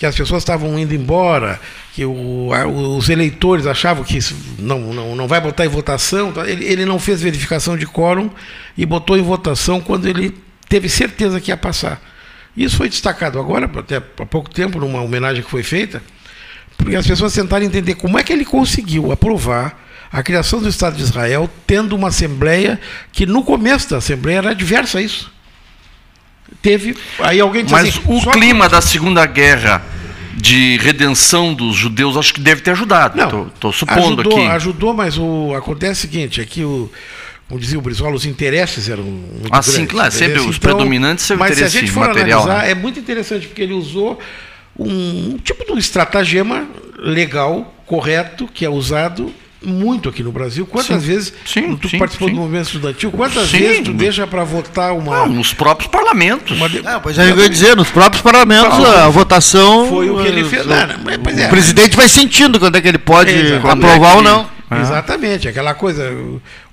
que as pessoas estavam indo embora, que o, os eleitores achavam que não, não, não vai botar em votação, tá? ele, ele não fez verificação de quórum e botou em votação quando ele teve certeza que ia passar. Isso foi destacado agora, até há pouco tempo, numa homenagem que foi feita, porque as pessoas tentaram entender como é que ele conseguiu aprovar a criação do Estado de Israel, tendo uma Assembleia que no começo da Assembleia era adversa a isso teve. Aí alguém Mas assim, o clima que... da Segunda Guerra de redenção dos judeus acho que deve ter ajudado. Não, estou supondo ajudou, aqui. Ajudou, mas o acontece o seguinte, é que o como dizia o Brizola, os interesses eram muito ah, sim, claro, sempre os então, predominantes são Mas se a gente for material, analisar, né? é muito interessante, porque ele usou um, um tipo de um estratagema legal, correto, que é usado muito aqui no Brasil. Quantas sim, vezes sim, tu sim, participou sim. do movimento estudantil? Quantas sim. vezes tu deixa para votar uma. Não, nos próprios parlamentos. Uma de... pois é, eu ia dizer, nos próprios parlamentos a, a votação. Foi o que ele fez. Não, o, é. o presidente vai sentindo quando é que ele pode é, aprovar é ou não. É. Exatamente, aquela coisa.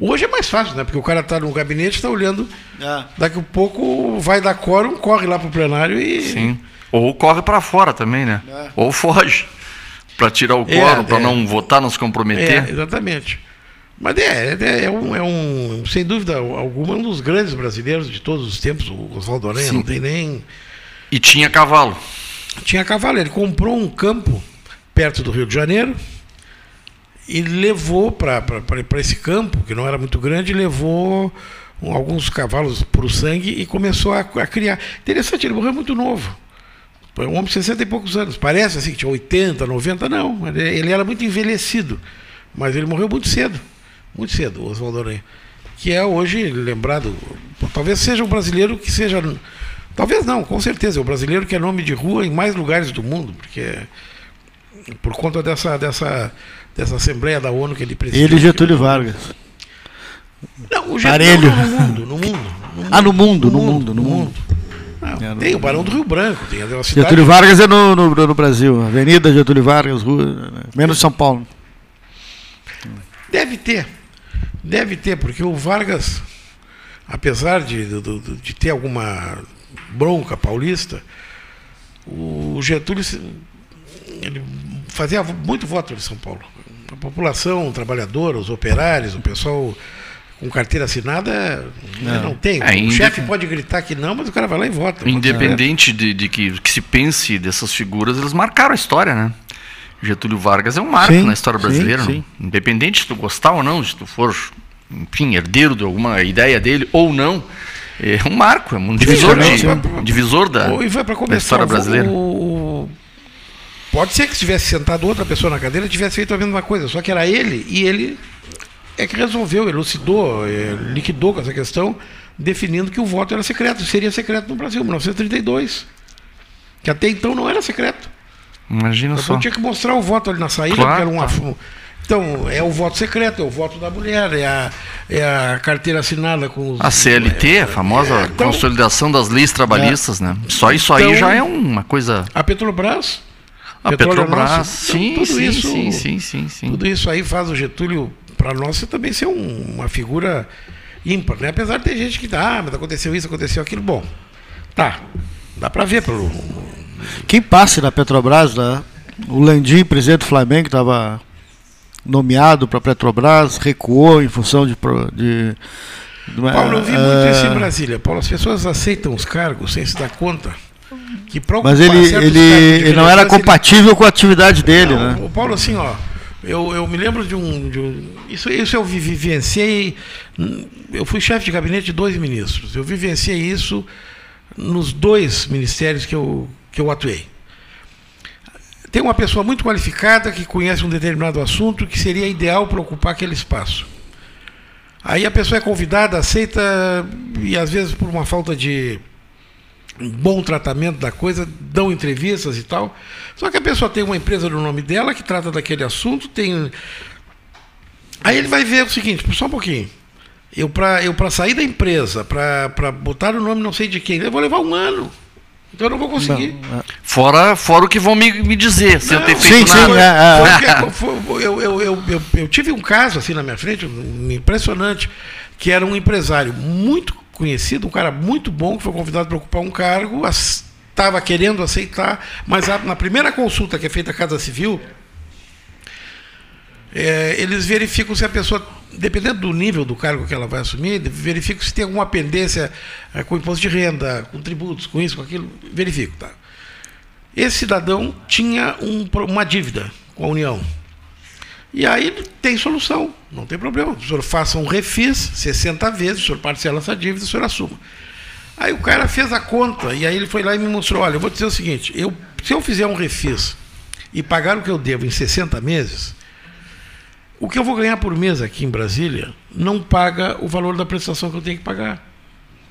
Hoje é mais fácil, né? Porque o cara está no gabinete, está olhando. É. Daqui a pouco vai dar quórum, corre lá para o plenário e. Sim. Ou corre para fora também, né? É. Ou foge para tirar o quórum, para não votar, não se comprometer. exatamente. Mas é, é, é, um, é um, sem dúvida alguma, um dos grandes brasileiros de todos os tempos, o Oswaldo Aranha, Sim. não tem nem. E tinha cavalo. Tinha cavalo, ele comprou um campo perto do Rio de Janeiro e levou para esse campo, que não era muito grande, levou alguns cavalos para o sangue e começou a, a, criar. Interessante, ele morreu muito novo. Um homem de 60 e poucos anos. Parece assim que tinha 80, 90, não. Ele era muito envelhecido. Mas ele morreu muito cedo muito cedo, Oswaldo Aranha, que é hoje lembrado, talvez seja um brasileiro que seja, talvez não, com certeza, é o brasileiro que é nome de rua em mais lugares do mundo, porque por conta dessa, dessa, dessa Assembleia da ONU que ele presidiu. Ele e Getúlio Vargas. Não, o Getúlio no mundo, no mundo, no mundo. Ah, no mundo, no mundo, no mundo. Não, tem o Barão do Rio Branco, tem a cidade. Getúlio Vargas é no, no, no Brasil, Avenida Getúlio Vargas, rua, menos São Paulo. Deve ter. Deve ter, porque o Vargas, apesar de, de, de ter alguma bronca paulista, o Getúlio ele fazia muito voto em São Paulo. A população trabalhadora, os operários, o pessoal com carteira assinada não, não tem. É, o chefe pode gritar que não, mas o cara vai lá e vota. Independente de, de que, que, se pense dessas figuras, eles marcaram a história, né? Getúlio Vargas é um marco sim, na história brasileira. Sim, sim. Independente se tu gostar ou não, se tu for, enfim, herdeiro de alguma ideia dele ou não, é um marco, é um divisor, de, divisor da, da história brasileira. O, pode ser que se tivesse sentado outra pessoa na cadeira tivesse feito a mesma coisa, só que era ele e ele é que resolveu, elucidou, é, liquidou com essa questão, definindo que o voto era secreto, seria secreto no Brasil, 1932. Que até então não era secreto. Imagina então, só. tinha que mostrar o voto ali na saída, claro, era um claro. Então, é o voto secreto, é o voto da mulher, é a, é a carteira assinada com os. A CLT, é, a famosa é, então, consolidação das leis trabalhistas, é. né? Só isso então, aí já é uma coisa. A Petrobras. A Petrobras, nosso, sim, então, sim, isso, sim, sim, sim, sim. Tudo isso aí faz o Getúlio, para nós, também ser um, uma figura ímpar, né? Apesar de ter gente que dá, ah, mas aconteceu isso, aconteceu aquilo. Bom, tá. Dá para ver pelo, quem passe na Petrobras, né? o Landim, presidente do Flamengo, estava nomeado para a Petrobras, recuou em função de. de, de Paulo, eu vi muito uh, isso em Brasília. Paulo, as pessoas aceitam os cargos sem se dar conta. Que Mas ele, ele, ele não era compatível ele... com a atividade dele, não, né? O Paulo, assim, ó. Eu, eu me lembro de um, de um. isso, isso eu vivenciei. Eu fui chefe de gabinete de dois ministros. Eu vivenciei isso nos dois ministérios que eu, que eu atuei. Tem uma pessoa muito qualificada que conhece um determinado assunto que seria ideal para ocupar aquele espaço. Aí a pessoa é convidada, aceita, e às vezes por uma falta de bom tratamento da coisa, dão entrevistas e tal. Só que a pessoa tem uma empresa no nome dela que trata daquele assunto, tem. Aí ele vai ver o seguinte, só um pouquinho. Eu para eu pra sair da empresa, para botar o nome não sei de quem, eu vou levar um ano. Então eu não vou conseguir. Não, é. fora, fora o que vão me, me dizer, se não, eu ter feito sim, nada. Sim, é, é. eu, eu, eu, eu, eu tive um caso assim na minha frente, impressionante, que era um empresário muito conhecido, um cara muito bom, que foi convidado para ocupar um cargo, estava querendo aceitar, mas a, na primeira consulta que é feita à Casa Civil, é, eles verificam se a pessoa, dependendo do nível do cargo que ela vai assumir, verificam se tem alguma pendência é, com imposto de renda, com tributos, com isso, com aquilo, verifico. Tá? Esse cidadão tinha um, uma dívida com a União. E aí tem solução, não tem problema. O senhor faça um refis 60 vezes, o senhor parcela essa dívida, o senhor assuma. Aí o cara fez a conta, e aí ele foi lá e me mostrou: olha, eu vou dizer o seguinte, eu, se eu fizer um refis e pagar o que eu devo em 60 meses, o que eu vou ganhar por mês aqui em Brasília não paga o valor da prestação que eu tenho que pagar.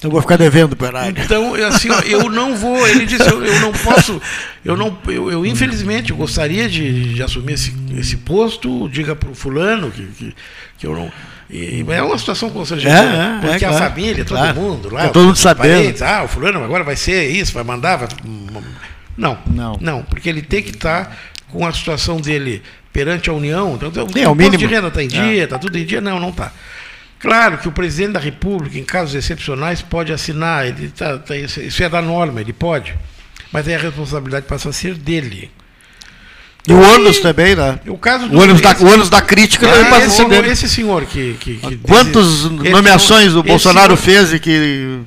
Eu vou ficar devendo para Então, assim, ó, eu não vou. Ele disse, eu, eu não posso. Eu não, eu, eu infelizmente eu gostaria de, de, assumir esse, esse posto. Diga para o fulano que, que, que eu não. E, é uma situação constrangedora, é, é, porque é, claro, a família, todo claro. mundo lá, tá todo mundo sabendo. Parentes, ah, o fulano agora vai ser isso, vai mandar, vai... não, não, não, porque ele tem que estar tá com a situação dele perante a União. Então, é, o, mínimo. de renda está em dia, está é. tudo em dia? Não, não está. Claro que o presidente da República, em casos excepcionais, pode assinar, ele tá, tá, isso é da norma, ele pode. Mas aí a responsabilidade passa a ser dele. E o ônus também, né? O, caso o, ônus, da, o ônus da crítica ah, passa a ser dele. Esse senhor que. que, que Quantas nomeações o Bolsonaro senhor, fez e que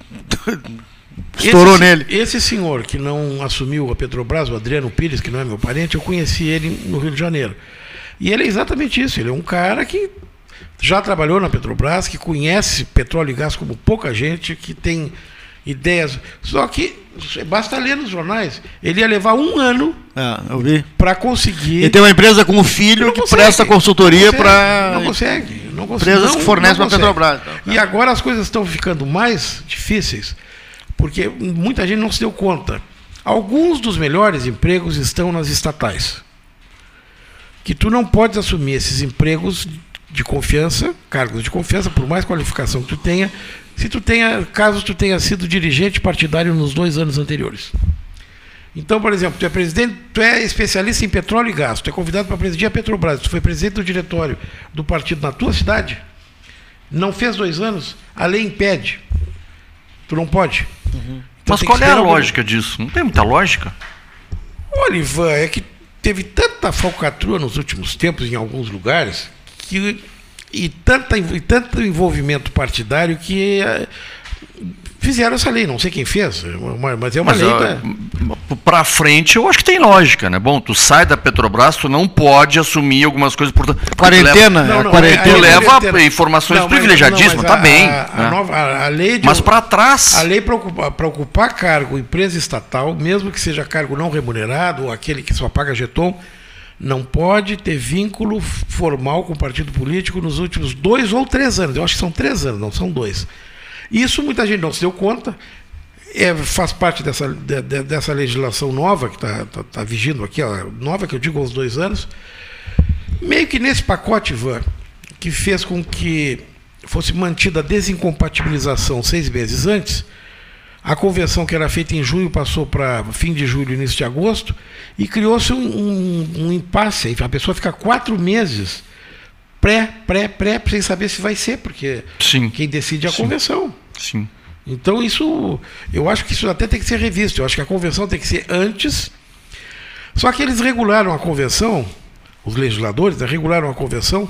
estourou esse, nele? Esse senhor que não assumiu a Petrobras, o Adriano Pires, que não é meu parente, eu conheci ele no Rio de Janeiro. E ele é exatamente isso. Ele é um cara que já trabalhou na Petrobras, que conhece petróleo e gás como pouca gente, que tem ideias. Só que basta ler nos jornais. Ele ia levar um ano é, para conseguir. Ele tem uma empresa com um filho que consegue, presta consultoria para. Não consegue. Não consegue. Empresas não, que fornecem para a Petrobras. Então, e agora as coisas estão ficando mais difíceis, porque muita gente não se deu conta. Alguns dos melhores empregos estão nas estatais que tu não podes assumir esses empregos de confiança, cargos de confiança, por mais qualificação que tu tenha, se tu tenha, caso tu tenha sido dirigente partidário nos dois anos anteriores. Então, por exemplo, tu é presidente, tu é especialista em petróleo e gás, tu é convidado para presidir a Petrobras, tu foi presidente do diretório do partido na tua cidade, não fez dois anos, a lei impede. Tu não pode. Uhum. Então, Mas qual é a lógica disso? Não tem muita lógica. Olha, Ivan, é que teve tanta falcatrua nos últimos tempos em alguns lugares que e, tanta, e tanto envolvimento partidário que eh, fizeram essa lei. Não sei quem fez, mas é uma mas, lei. Para frente, eu acho que tem lógica, né? Bom, tu sai da Petrobras, tu não pode assumir algumas coisas por quarentena. Leva, não, não, quarentena. Tu leva informações não, privilegiadíssimas, tá bem. A, a, né? nova, a, a lei de, mas para trás. A lei para ocupar, ocupar cargo, empresa estatal, mesmo que seja cargo não remunerado ou aquele que só paga jeton, não pode ter vínculo formal com o partido político nos últimos dois ou três anos. Eu acho que são três anos, não são dois. Isso muita gente não se deu conta, é, faz parte dessa, de, dessa legislação nova que está tá, tá vigindo aqui, ó, nova que eu digo aos dois anos, meio que nesse pacote, Ivan, que fez com que fosse mantida a desincompatibilização seis meses antes, a convenção que era feita em junho passou para fim de julho, início de agosto, e criou-se um, um, um impasse. A pessoa fica quatro meses pré, pré, pré, sem saber se vai ser, porque Sim. quem decide é a Sim. convenção. Sim. Então isso, eu acho que isso até tem que ser revisto. Eu acho que a convenção tem que ser antes. Só que eles regularam a convenção, os legisladores né, regularam a convenção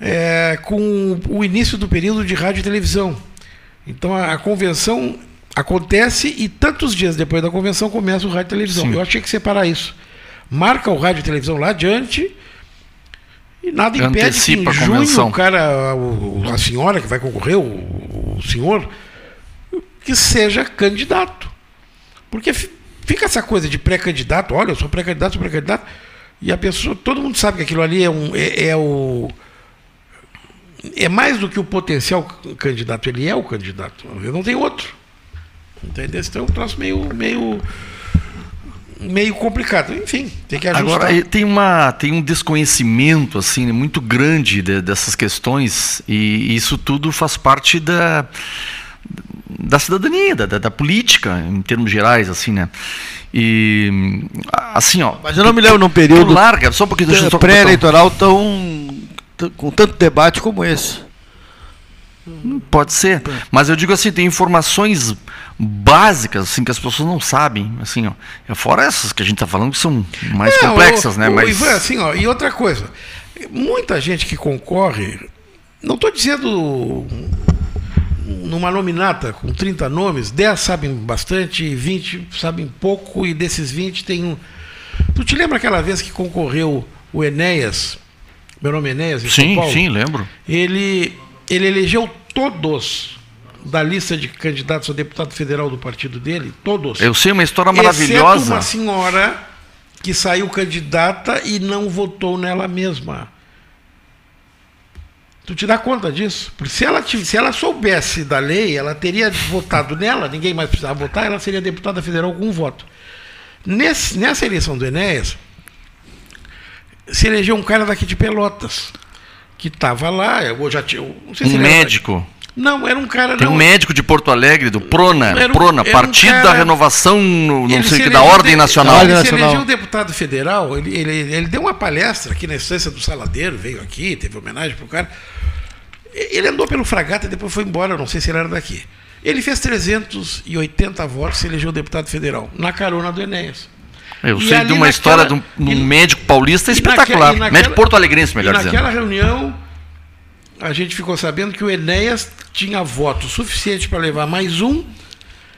é, com o início do período de rádio e televisão. Então a, a, convenção acontece e tantos dias depois da convenção começa o rádio e televisão. Sim. Eu achei que separar isso. Marca o rádio e televisão lá adiante E nada impede Antecipa que em junho o cara, o, a senhora que vai concorrer, o, o senhor, que seja candidato. Porque fica essa coisa de pré-candidato, olha, eu sou pré-candidato, sou pré-candidato, e a pessoa, todo mundo sabe que aquilo ali é, um, é, é o é mais do que o potencial candidato, ele é o candidato. Não tem outro. Entendeu? Então é um troço meio, meio, meio complicado. Enfim, tem que ajustar. Agora, tem, uma, tem um desconhecimento assim muito grande de, dessas questões e isso tudo faz parte da, da cidadania, da, da, política, em termos gerais, assim, né? E assim, ó. Mas eu não me lembro num período larga, só porque pré-eleitoral tão com tanto debate como esse. Pode ser, mas eu digo assim, tem informações básicas assim que as pessoas não sabem, assim, ó. É fora essas que a gente está falando que são mais é, complexas, o, né? O, mas Ivan, assim, ó, e outra coisa, muita gente que concorre, não estou dizendo numa nominata com 30 nomes, 10 sabem bastante, 20 sabem pouco, e desses 20 tem um. Tu te lembra aquela vez que concorreu o Enéas meu nome é Enéas, em sim, São Paulo. Sim, lembro. Ele, ele elegeu todos da lista de candidatos a deputado federal do partido dele, todos. Eu sei uma história maravilhosa. Exceto uma senhora que saiu candidata e não votou nela mesma. Tu te dá conta disso? Porque se ela, se ela soubesse da lei, ela teria votado nela, ninguém mais precisava votar, ela seria deputada federal com um voto. Nesse, nessa eleição do Enéas, se elegeu um cara daqui de Pelotas, que estava lá, eu já tinha. Não sei se um médico. Não, era um cara. Tem não, um médico de Porto Alegre, do Prona, um, Prona, Partido um cara, da Renovação, não sei que, da Ordem Nacional. Ele se elegeu deputado federal, ele, ele, ele deu uma palestra aqui na Estância do Saladeiro, veio aqui, teve homenagem para o cara. Ele andou pelo Fragata e depois foi embora, não sei se ele era daqui. Ele fez 380 votos e elegeu deputado federal, na carona do Enéas. Eu e sei de uma naquela, história de um, de um médico paulista espetacular. Naquela, médico porto-alegrense, melhor dizendo. Naquela reunião, a gente ficou sabendo que o Enéas tinha voto suficiente para levar mais um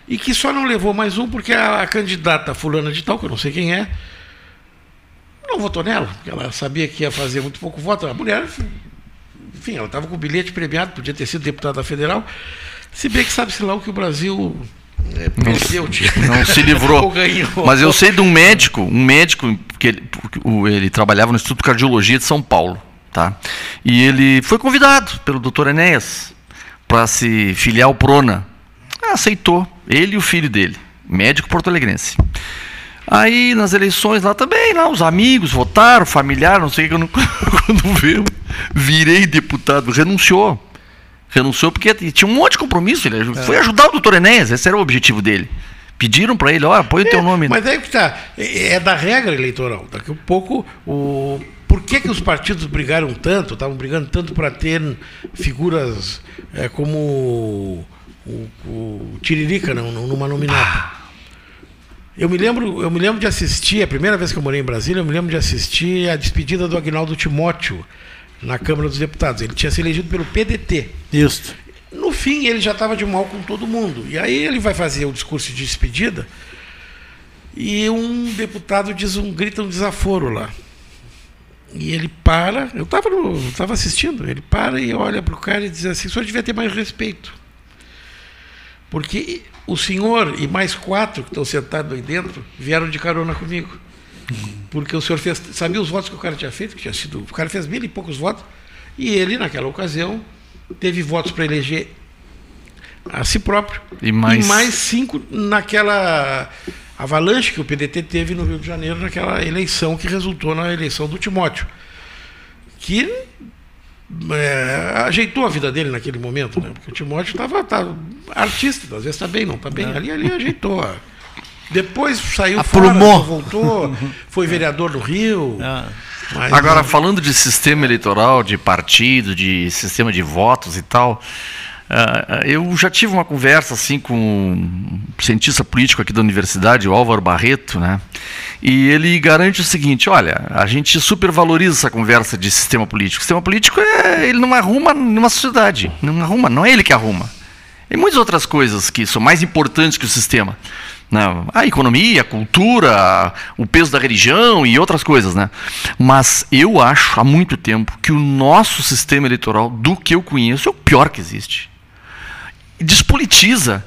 e que só não levou mais um porque a, a, candidata fulana de tal, que eu não sei quem é, não votou nela, porque ela sabia que ia fazer muito pouco voto. A mulher, enfim, ela estava com o bilhete premiado, podia ter sido deputada federal, se bem que sabe-se lá o que o Brasil é, perdeu, não, não se livrou. Mas eu sei de um médico, um médico que ele, ele trabalhava no Instituto de Cardiologia de São Paulo, tá? E ele foi convidado pelo Dr. Enéas para se filiar ao Prona. Ah, aceitou, ele e o filho dele, médico porto-alegrense. Aí nas eleições lá também, lá os amigos votaram, familiar, não sei o que, eu não, quando veio, virei deputado, renunciou renunciou porque tinha um monte de compromisso. Ele é. foi ajudar o doutor Enéas, esse era o objetivo dele. Pediram para ele, ó, põe o teu é, nome. Mas aí que está, é, é da regra eleitoral. Daqui a pouco, o, por que, que os partidos brigaram tanto, estavam brigando tanto para ter figuras é, como o, o, Tiririca numa nominata? Eu me lembro, eu me lembro de assistir, a primeira vez que eu morei em Brasília, eu me lembro de assistir a despedida do Agnaldo Timóteo, na Câmara dos Deputados. Ele tinha se elegido pelo PDT. Isso. No fim, ele já estava de mal com todo mundo. E aí ele vai fazer o discurso de despedida e um deputado diz um, grita um desaforo lá. E ele para, eu estava tava assistindo, ele para e olha para o cara e diz assim, o senhor devia ter mais respeito. Porque o senhor e mais quatro que estão sentados aí dentro vieram de carona comigo. Porque o senhor fez. Sabia os votos que o cara tinha feito? Que tinha sido, o cara fez mil e poucos votos. E ele, naquela ocasião, teve votos para eleger a si próprio. E mais... e mais cinco naquela avalanche que o PDT teve no Rio de Janeiro, naquela eleição que resultou na eleição do Timóteo. Que é, ajeitou a vida dele naquele momento, né? Porque o Timóteo estava tá, artista, às vezes está bem, não está bem. É. Ali, ali ajeitou. Depois saiu Aprumou. fora, voltou, foi vereador do Rio. Ah. Agora, falando de sistema eleitoral, de partido, de sistema de votos e tal, uh, eu já tive uma conversa assim com um cientista político aqui da universidade, o Álvaro Barreto, né? E ele garante o seguinte: olha, a gente supervaloriza essa conversa de sistema político. O sistema político é, ele não arruma numa sociedade, não arruma, não é ele que arruma. Tem muitas outras coisas que são mais importantes que o sistema. Né? A economia, a cultura, o peso da religião e outras coisas. Né? Mas eu acho há muito tempo que o nosso sistema eleitoral, do que eu conheço, é o pior que existe. Despolitiza.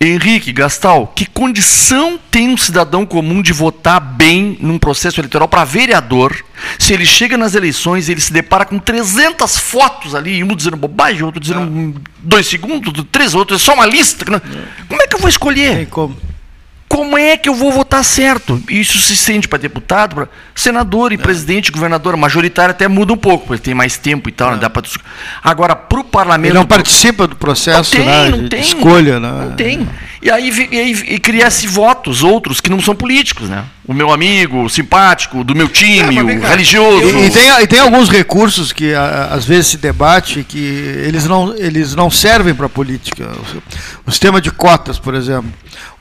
Henrique Gastal, que condição tem um cidadão comum de votar bem num processo eleitoral para vereador, se ele chega nas eleições e ele se depara com 300 fotos ali, um dizendo bobagem, outro dizendo ah. dois segundos, três, outro é só uma lista. Como é que eu vou escolher? Tem como. Como é que eu vou votar certo? Isso se sente para deputado, para senador e é. presidente, governador, majoritário até muda um pouco, porque tem mais tempo e tal, é. não dá para Agora para o parlamento. Ele não participa do processo não tem, né, não de, tem, escolha, né? Não tem. E aí e, e, e cria-se votos, outros que não são políticos, né? O meu amigo, o simpático, do meu time, é, o religioso. E, e, tem, e tem alguns recursos que a, às vezes se debate que eles não, eles não servem para a política. O, o sistema de cotas, por exemplo.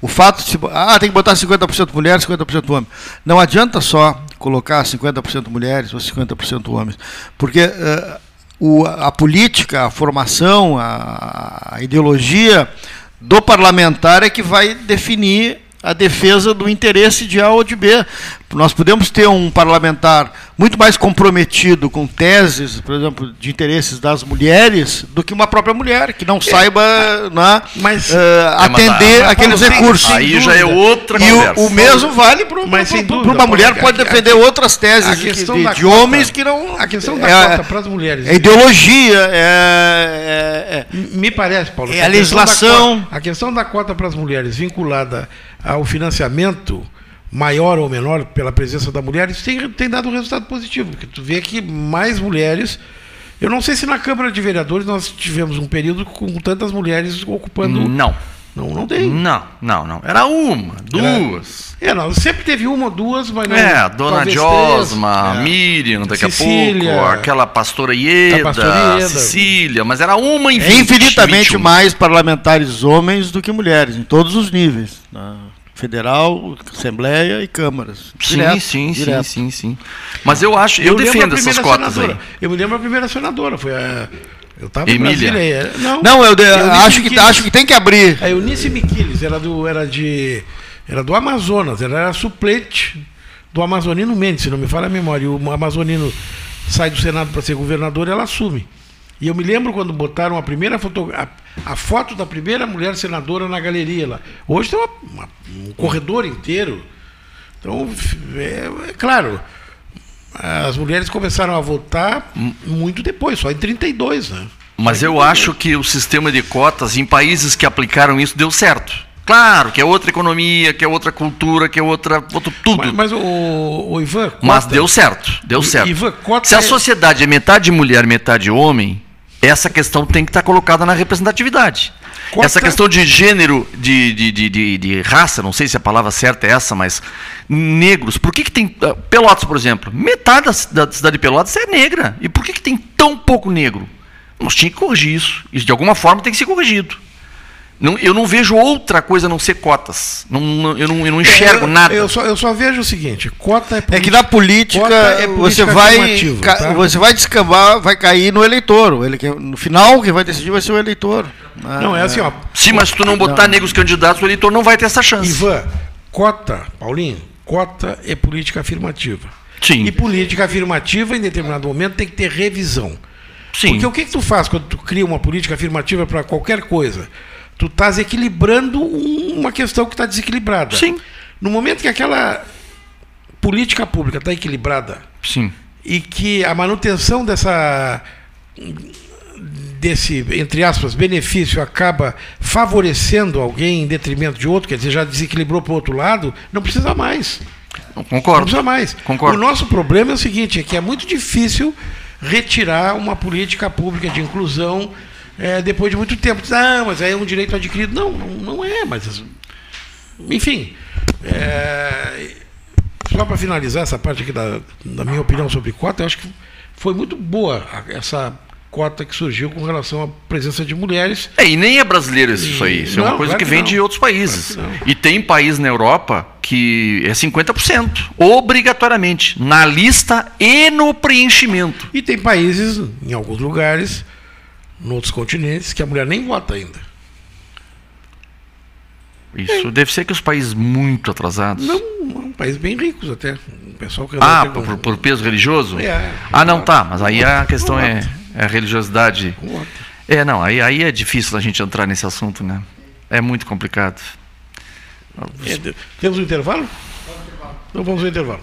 O fato de. Ah, tem que botar 50% mulheres, 50% homens. Não adianta só colocar 50% mulheres ou 50% homens. Porque. Uh, o, a política, a formação, a, a ideologia do parlamentar é que vai definir a defesa do interesse de A ou de B. Nós podemos ter um parlamentar muito mais comprometido com teses, por exemplo, de interesses das mulheres, do que uma própria mulher, que não saiba né, mas, uh, atender mas, aqueles mas, recursos. Aí já é outra e conversa. E o, o mesmo vale para uma mulher, pode defender a, outras teses de, de, de homens que não. A questão da é, cota para as mulheres. É ideologia, é, é, Me parece, Paulo. É a, a legislação. Cota, a questão da cota para as mulheres vinculada ao financiamento maior ou menor pela presença da mulher, isso tem, tem dado um resultado positivo, porque tu vê que mais mulheres. Eu não sei se na Câmara de Vereadores nós tivemos um período com tantas mulheres ocupando. Não. Não, não tem. Não, não, não. Era uma, duas. Era, é, não, sempre teve uma ou duas, mas não. É, a Dona Josma, é. Miriam, daqui Cecília, a pouco, aquela pastora Ieda, pastora Ieda, Cecília, mas era uma em É infinitamente 21. mais parlamentares homens do que mulheres, em todos os níveis. Né? Federal, assembleia e câmaras. Sim, direto, sim, direto. sim, sim, sim. Mas eu acho, eu, eu defendo essas cotas senadora. aí. Eu me lembro a primeira senadora, foi a eu estava Emília. Brasília. Não, não eu, de, eu acho, que, acho que tem que abrir. A Eunice Miquiles era do, era de, era do Amazonas, ela era suplente do Amazonino Mendes, se não me falha a memória. E o Amazonino sai do Senado para ser governador, ela assume. E eu me lembro quando botaram a primeira foto, a, a, foto da primeira mulher senadora na galeria lá. Hoje tem uma, uma, um corredor inteiro. Então, é, é, claro, as mulheres começaram a votar muito depois, só em 32, né? Mas eu acho que o sistema de cotas em países que aplicaram isso deu certo. Claro, que é outra economia, que é outra cultura, que é outra. Outro, tudo. Mas, mas o, o, Ivan. Cota, mas deu certo, deu certo. Ivan, Se a é- sociedade é metade mulher, metade homem, essa questão tem que estar colocada na representatividade. Essa questão de gênero, de, de, de, de, raça, não sei se a palavra certa é essa, mas negros. Por que, que tem. Ah, Pelotas, por exemplo. Metade da, da cidade de Pelotas é negra. E por que, que tem tão pouco negro? Nós tínhamos que corrigir isso. Isso de alguma forma tem que ser corrigido. Não, eu não vejo outra coisa a não ser cotas. Não, não, eu, não, eu não enxergo é, eu, nada. Eu só, eu só vejo o seguinte: cota é É que na política, é você, vai, tá? você vai descambar, vai cair no eleitor. Ele, no final, quem vai decidir vai ser o eleitor. Não, é assim, ó. Sim, mas se tu não botar não. negros candidatos, o eleitor não vai ter essa chance. Ivan, cota, Paulinho, cota é política afirmativa. Sim. E política afirmativa, em determinado momento, tem que ter revisão. Sim. Porque o que, que tu faz quando tu cria uma política afirmativa para qualquer coisa? Tu estás equilibrando uma questão que está desequilibrada. Sim. No momento que aquela política pública está equilibrada Sim. e que a manutenção dessa desse entre aspas benefício acaba favorecendo alguém em detrimento de outro, quer dizer, já desequilibrou para o outro lado, não precisa mais. Concordo. Não precisa mais. Concordo. O nosso problema é o seguinte, é que é muito difícil retirar uma política pública de inclusão é, depois de muito tempo. Diz, ah, mas é um direito adquirido. Não, não, não é, mas. Enfim. É, só para finalizar essa parte aqui da, da minha opinião sobre cota, eu acho que foi muito boa essa cota que surgiu com relação à presença de mulheres. É, e nem é brasileiro isso aí. Isso não, é uma coisa claro que vem que de outros países. Claro e tem país na Europa que é 50%, obrigatoriamente, na lista e no preenchimento. E tem países, em alguns lugares, em outros continentes, que a mulher nem vota ainda. Isso é. deve ser que os países muito atrasados. Não, um país bem ricos até. O pessoal que ah, por, com... por, peso religioso? É, ah, não, tá. Mas aí a questão é, é a religiosidade. É, não, aí, aí é difícil a gente entrar nesse assunto, né? É muito complicado. É, temos um intervalo? Então vamos ao intervalo.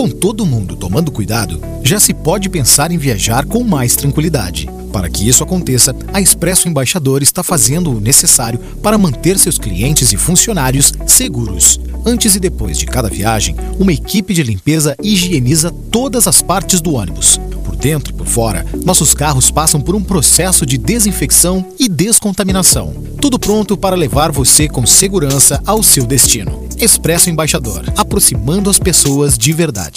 Com todo mundo tomando cuidado, já se pode pensar em viajar com mais tranquilidade. Para que isso aconteça, a Expresso Embaixador está fazendo o necessário para manter seus clientes e funcionários seguros. Antes e depois de cada viagem, uma equipe de limpeza higieniza todas as partes do ônibus. Por dentro e por fora, nossos carros passam por um processo de desinfecção e descontaminação. Tudo pronto para levar você com segurança ao seu destino. Expresso Embaixador, aproximando as pessoas de verdade.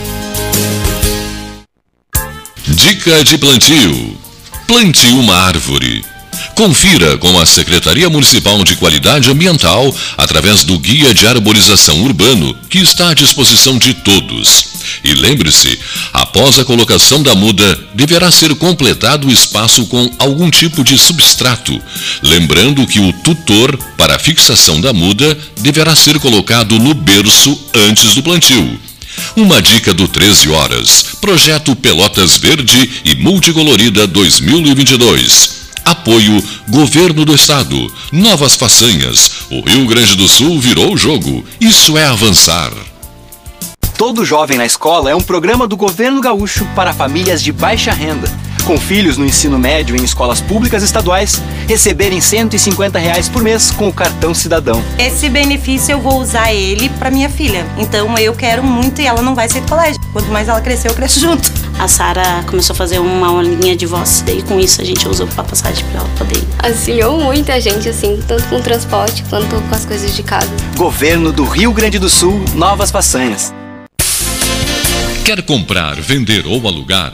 Dica de plantio: plante uma árvore. Confira com a Secretaria Municipal de Qualidade Ambiental através do Guia de Arborização Urbano, que está à disposição de todos. E lembre-se, após a colocação da muda, deverá ser completado o espaço com algum tipo de substrato. Lembrando que o tutor para a fixação da muda deverá ser colocado no berço antes do plantio. Uma dica do 13 Horas. Projeto Pelotas Verde e Multicolorida 2022. Apoio Governo do Estado. Novas façanhas. O Rio Grande do Sul virou o jogo. Isso é avançar. Todo Jovem na Escola é um programa do governo gaúcho para famílias de baixa renda com filhos no ensino médio em escolas públicas estaduais, receberem 150 reais por mês com o cartão cidadão. Esse benefício eu vou usar ele para minha filha. Então eu quero muito e ela não vai sair do colégio. Quanto mais ela crescer, eu cresço junto. A Sara começou a fazer uma aulinha de voz, daí com isso a gente usou para passagem para ela poder ir. Auxiliou muita gente, assim, tanto com o transporte quanto com as coisas de casa. Governo do Rio Grande do Sul, novas façanhas. Quer comprar, vender ou alugar?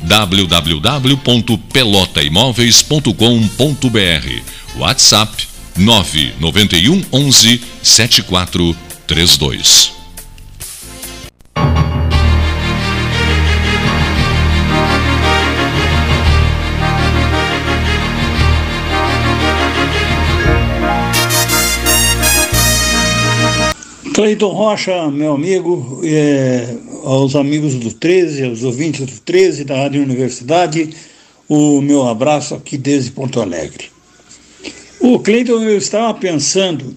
www.pelotaimoveis.com.br WhatsApp 991 11 7432 Cleiton Rocha, meu amigo, é, aos amigos do 13, aos ouvintes do 13 da Rádio Universidade, o meu abraço aqui desde Porto Alegre. O Cleiton, eu estava pensando,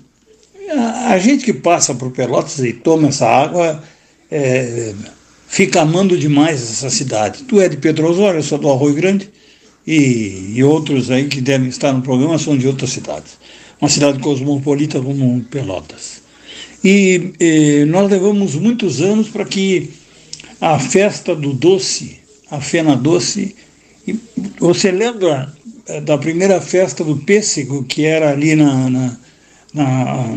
a, a, gente que passa por Pelotas e toma essa água é, fica amando demais essa cidade. Tu é de Pedro Osório, eu sou do Arroio Grande, e, e outros aí que devem estar no programa são de outras cidades. Uma cidade cosmopolita como Pelotas. E, nós levamos muitos anos para que a festa do doce, a Fena Doce. Você lembra eh, da primeira festa do pêssego, que era ali na, na, na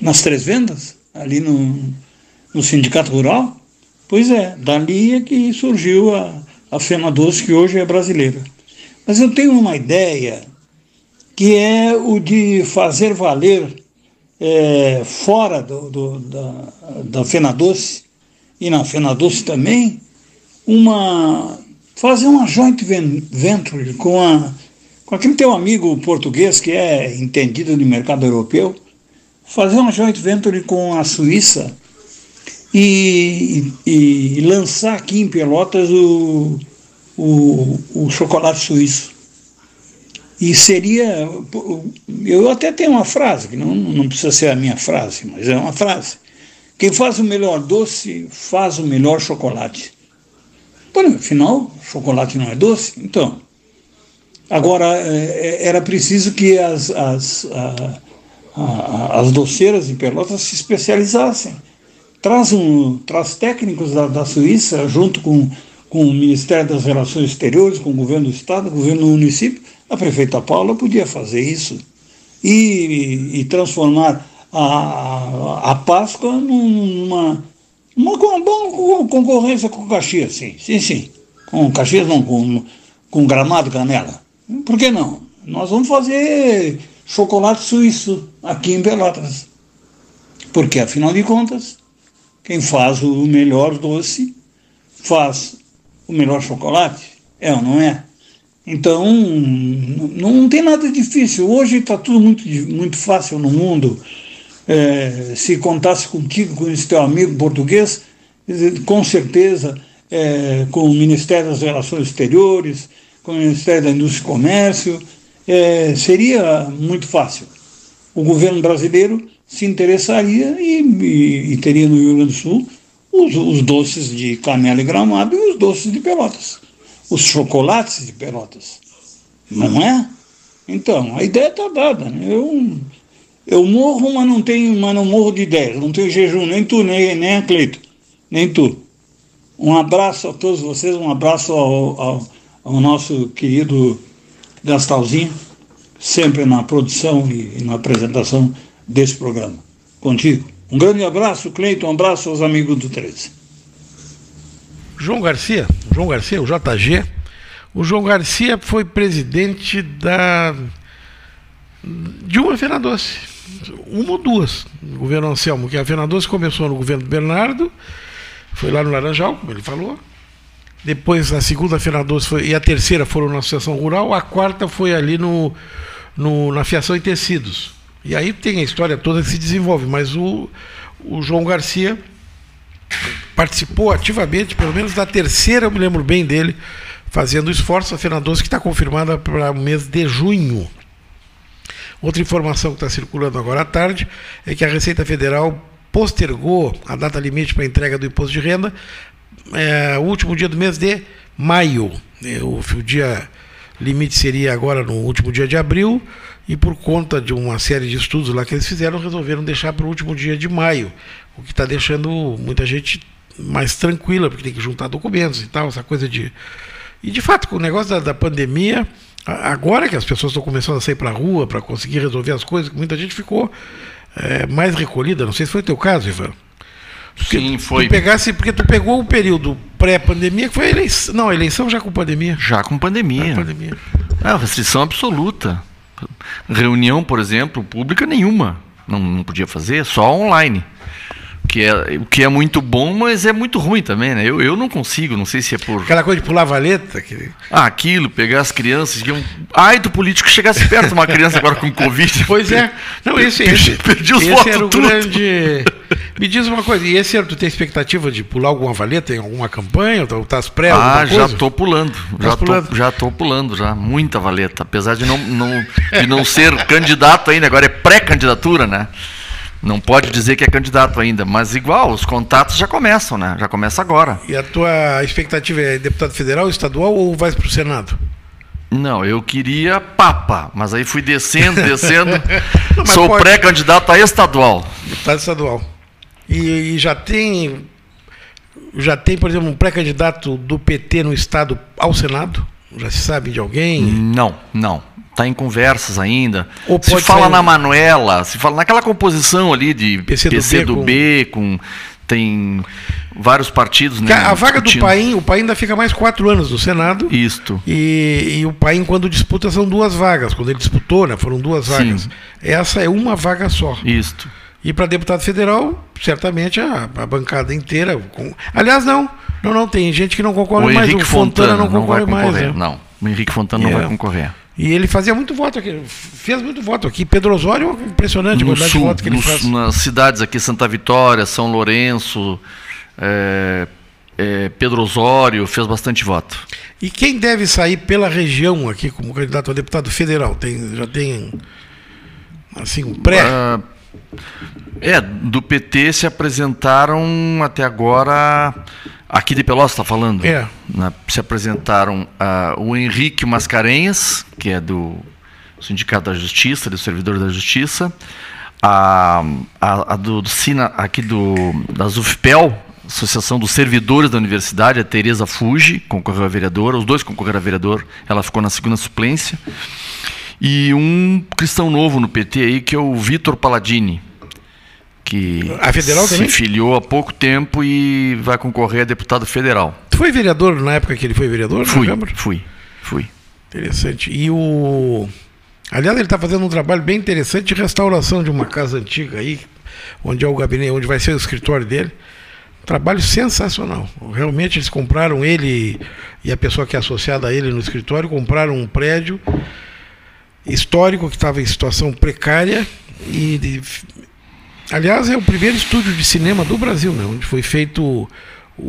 nas Três Vendas, ali no, no Sindicato Rural? Pois é, dali é que surgiu a, a Fena Doce, que hoje é brasileira. Mas eu tenho uma ideia que é o de fazer valer é, fora do, do, da, da Fena Doce e na Fena Doce também, uma, fazer uma joint venture com a, com aquele teu amigo português que é entendido de mercado europeu, fazer uma joint venture com a Suíça e, e, e lançar aqui em Pelotas o, o, o chocolate suíço. E seria. Eu até tenho uma frase, que não, não precisa ser a minha frase, mas é uma frase. Quem faz o melhor doce faz o melhor chocolate. Bom, afinal, chocolate não é doce, então. Agora, é, é, era preciso que as, as, a, a, as doceiras em Pelotas se especializassem. Traz, um, traz técnicos da, da Suíça, junto com, com o Ministério das Relações Exteriores, com o governo do Estado, o governo do município, a prefeita Paula podia fazer isso e, e transformar a, a Páscoa numa, uma, uma concorrência com Caxias, sim, sim, sim. Com Caxias não, com, com Gramado Canela. Por que não? Nós vamos fazer chocolate suíço aqui em Pelotas. Porque, afinal de contas, quem faz o melhor doce faz o melhor chocolate, é ou não é? Então, não tem nada difícil. Hoje está tudo muito, muito fácil no mundo. É, se contasse contigo, com esse teu amigo português, com certeza, é, com o Ministério das Relações Exteriores, com o Ministério da Indústria e Comércio, é, seria muito fácil. O governo brasileiro se interessaria e, e, e teria no Rio Grande do Sul os, os doces de canela e gramado e os doces de pelotas os chocolates de Pelotas. Não é? Então, a ideia está dada. Né? Eu, eu morro, mas não tenho, mas não morro de ideias. Não tenho jejum, nem tu, nem, nem a Cleito, nem tu. Um abraço a todos vocês, um abraço ao, ao, ao nosso querido Gastalzinho, sempre na produção e, e na apresentação desse programa. Contigo. Um grande abraço, Cleiton, um abraço aos amigos do 13. João Garcia, João Garcia, o JG. O João Garcia foi presidente da de uma Fena Doce, uma ou duas, no governo Anselmo, que a Fena Doce começou no governo Bernardo, foi lá no Laranjal, como ele falou. Depois a segunda Fena Doce foi, e a terceira foram na Associação Rural, a quarta foi ali no, no, na Fiação e Tecidos. E aí tem a história toda que se desenvolve, mas o, o João Garcia participou ativamente, pelo menos da terceira, eu me lembro bem dele, fazendo esforço. A Fena Doce que está confirmada para o mês de junho. Outra informação que está circulando agora à tarde é que a Receita Federal postergou a data limite para a entrega do imposto de renda, é, o último dia do mês de maio. É, o, o dia limite seria agora no último dia de abril, e por conta de uma série de estudos lá que eles fizeram, resolveram deixar para o último dia de maio, o que está deixando muita gente mais tranquila, porque tem que juntar documentos e tal, essa coisa de. E de fato, com o negócio da, da pandemia, agora que as pessoas estão começando a sair para a rua para conseguir resolver as coisas, muita gente ficou é, mais recolhida. Não sei se foi o teu caso, Ivan. Porque Sim, foi. Tu pegasse, porque tu pegou o período pré-pandemia, que foi a eleição. Não, a eleição já com pandemia. Já com pandemia. Já com pandemia. É, restrição absoluta. Reunião, por exemplo, pública nenhuma. Não, não podia fazer, só online que é, o que é muito bom, mas é muito ruim também, né? Eu, eu não consigo, não sei se é por. Aquela coisa de pular valeta. Que... Ah, aquilo, pegar as crianças. Que um... Ai do político chegasse perto de uma criança agora com Covid. Pois é. Não, esse, esse, perdi os esse votos era o tudo. grande. Me diz uma coisa, e esse ano tu tem expectativa de pular alguma valeta em alguma campanha? Ou estás pré Ah, já estou pulando. Já estou já tô pulando, já. Muita valeta. Apesar de não, não, de não ser candidato ainda, agora é pré-candidatura, né? Não pode dizer que é candidato ainda, mas igual, os contatos já começam, né? Já começa agora. E a tua expectativa é deputado federal, estadual ou vai para o Senado? Não, eu queria papa, mas aí fui descendo, descendo. Não, Sou pré-candidato a estadual. Deputado estadual. E, e, já tem, já tem, por exemplo, um pré-candidato do PT no estado ao Senado? Já se sabe de alguém? Não, não está em conversas ainda. se fala na Manuela, se fala naquela composição ali de PC do, PC do B, com... com, tem vários partidos. Né, a vaga discutindo. do Paim, o Paim ainda fica mais quatro anos no Senado. Isto. E, e, o Paim, quando disputa, são duas vagas. Quando ele disputou, né, foram duas vagas. Sim. Essa é uma vaga só. Isto. E para deputado federal, certamente a, a bancada inteira. Com... Aliás, não. Não, não, tem gente que não concorre o mais. o Fontana, Fontana não concorre não mais. Né? Não, o Henrique Fontana é. não vai concorrer. E ele fazia muito voto aqui, fez muito voto aqui. Pedro Osório, impressionante no a quantidade sul, de voto que ele faz. nas cidades aqui, Santa Vitória, São Lourenço, é, é, Pedro Osório, fez bastante voto. E quem deve sair pela região aqui como candidato a deputado federal? Tem, já tem assim um pré? Ah, é, do PT se apresentaram até agora. Aqui de Pelotas está falando? É. Na- se apresentaram ah, o Henrique Mascarenhas, que é do Sindicato da Justiça, dos Servidores da Justiça, a, a, a do, do Sina, aqui do, da ZUFPEL, Associação dos Servidores da Universidade, a Tereza Fuji, concorreu a vereadora, os dois concorreram a vereador, ela ficou na segunda suplência. E um cristão novo no PT aí, que é o Vitor Palladini, que A federal se também? filiou há pouco tempo e vai concorrer a deputado federal. Tu foi vereador na época que ele foi vereador Fui, fui, fui. Interessante. E o. Aliás, ele está fazendo um trabalho bem interessante de restauração de uma casa antiga aí, onde é o gabinete, onde vai ser o escritório dele. Um trabalho sensacional. Realmente eles compraram ele e a pessoa que é associada a ele no escritório, compraram um prédio histórico que estava em situação precária e de- aliás é o primeiro estúdio de cinema do Brasil, né, onde foi feito o,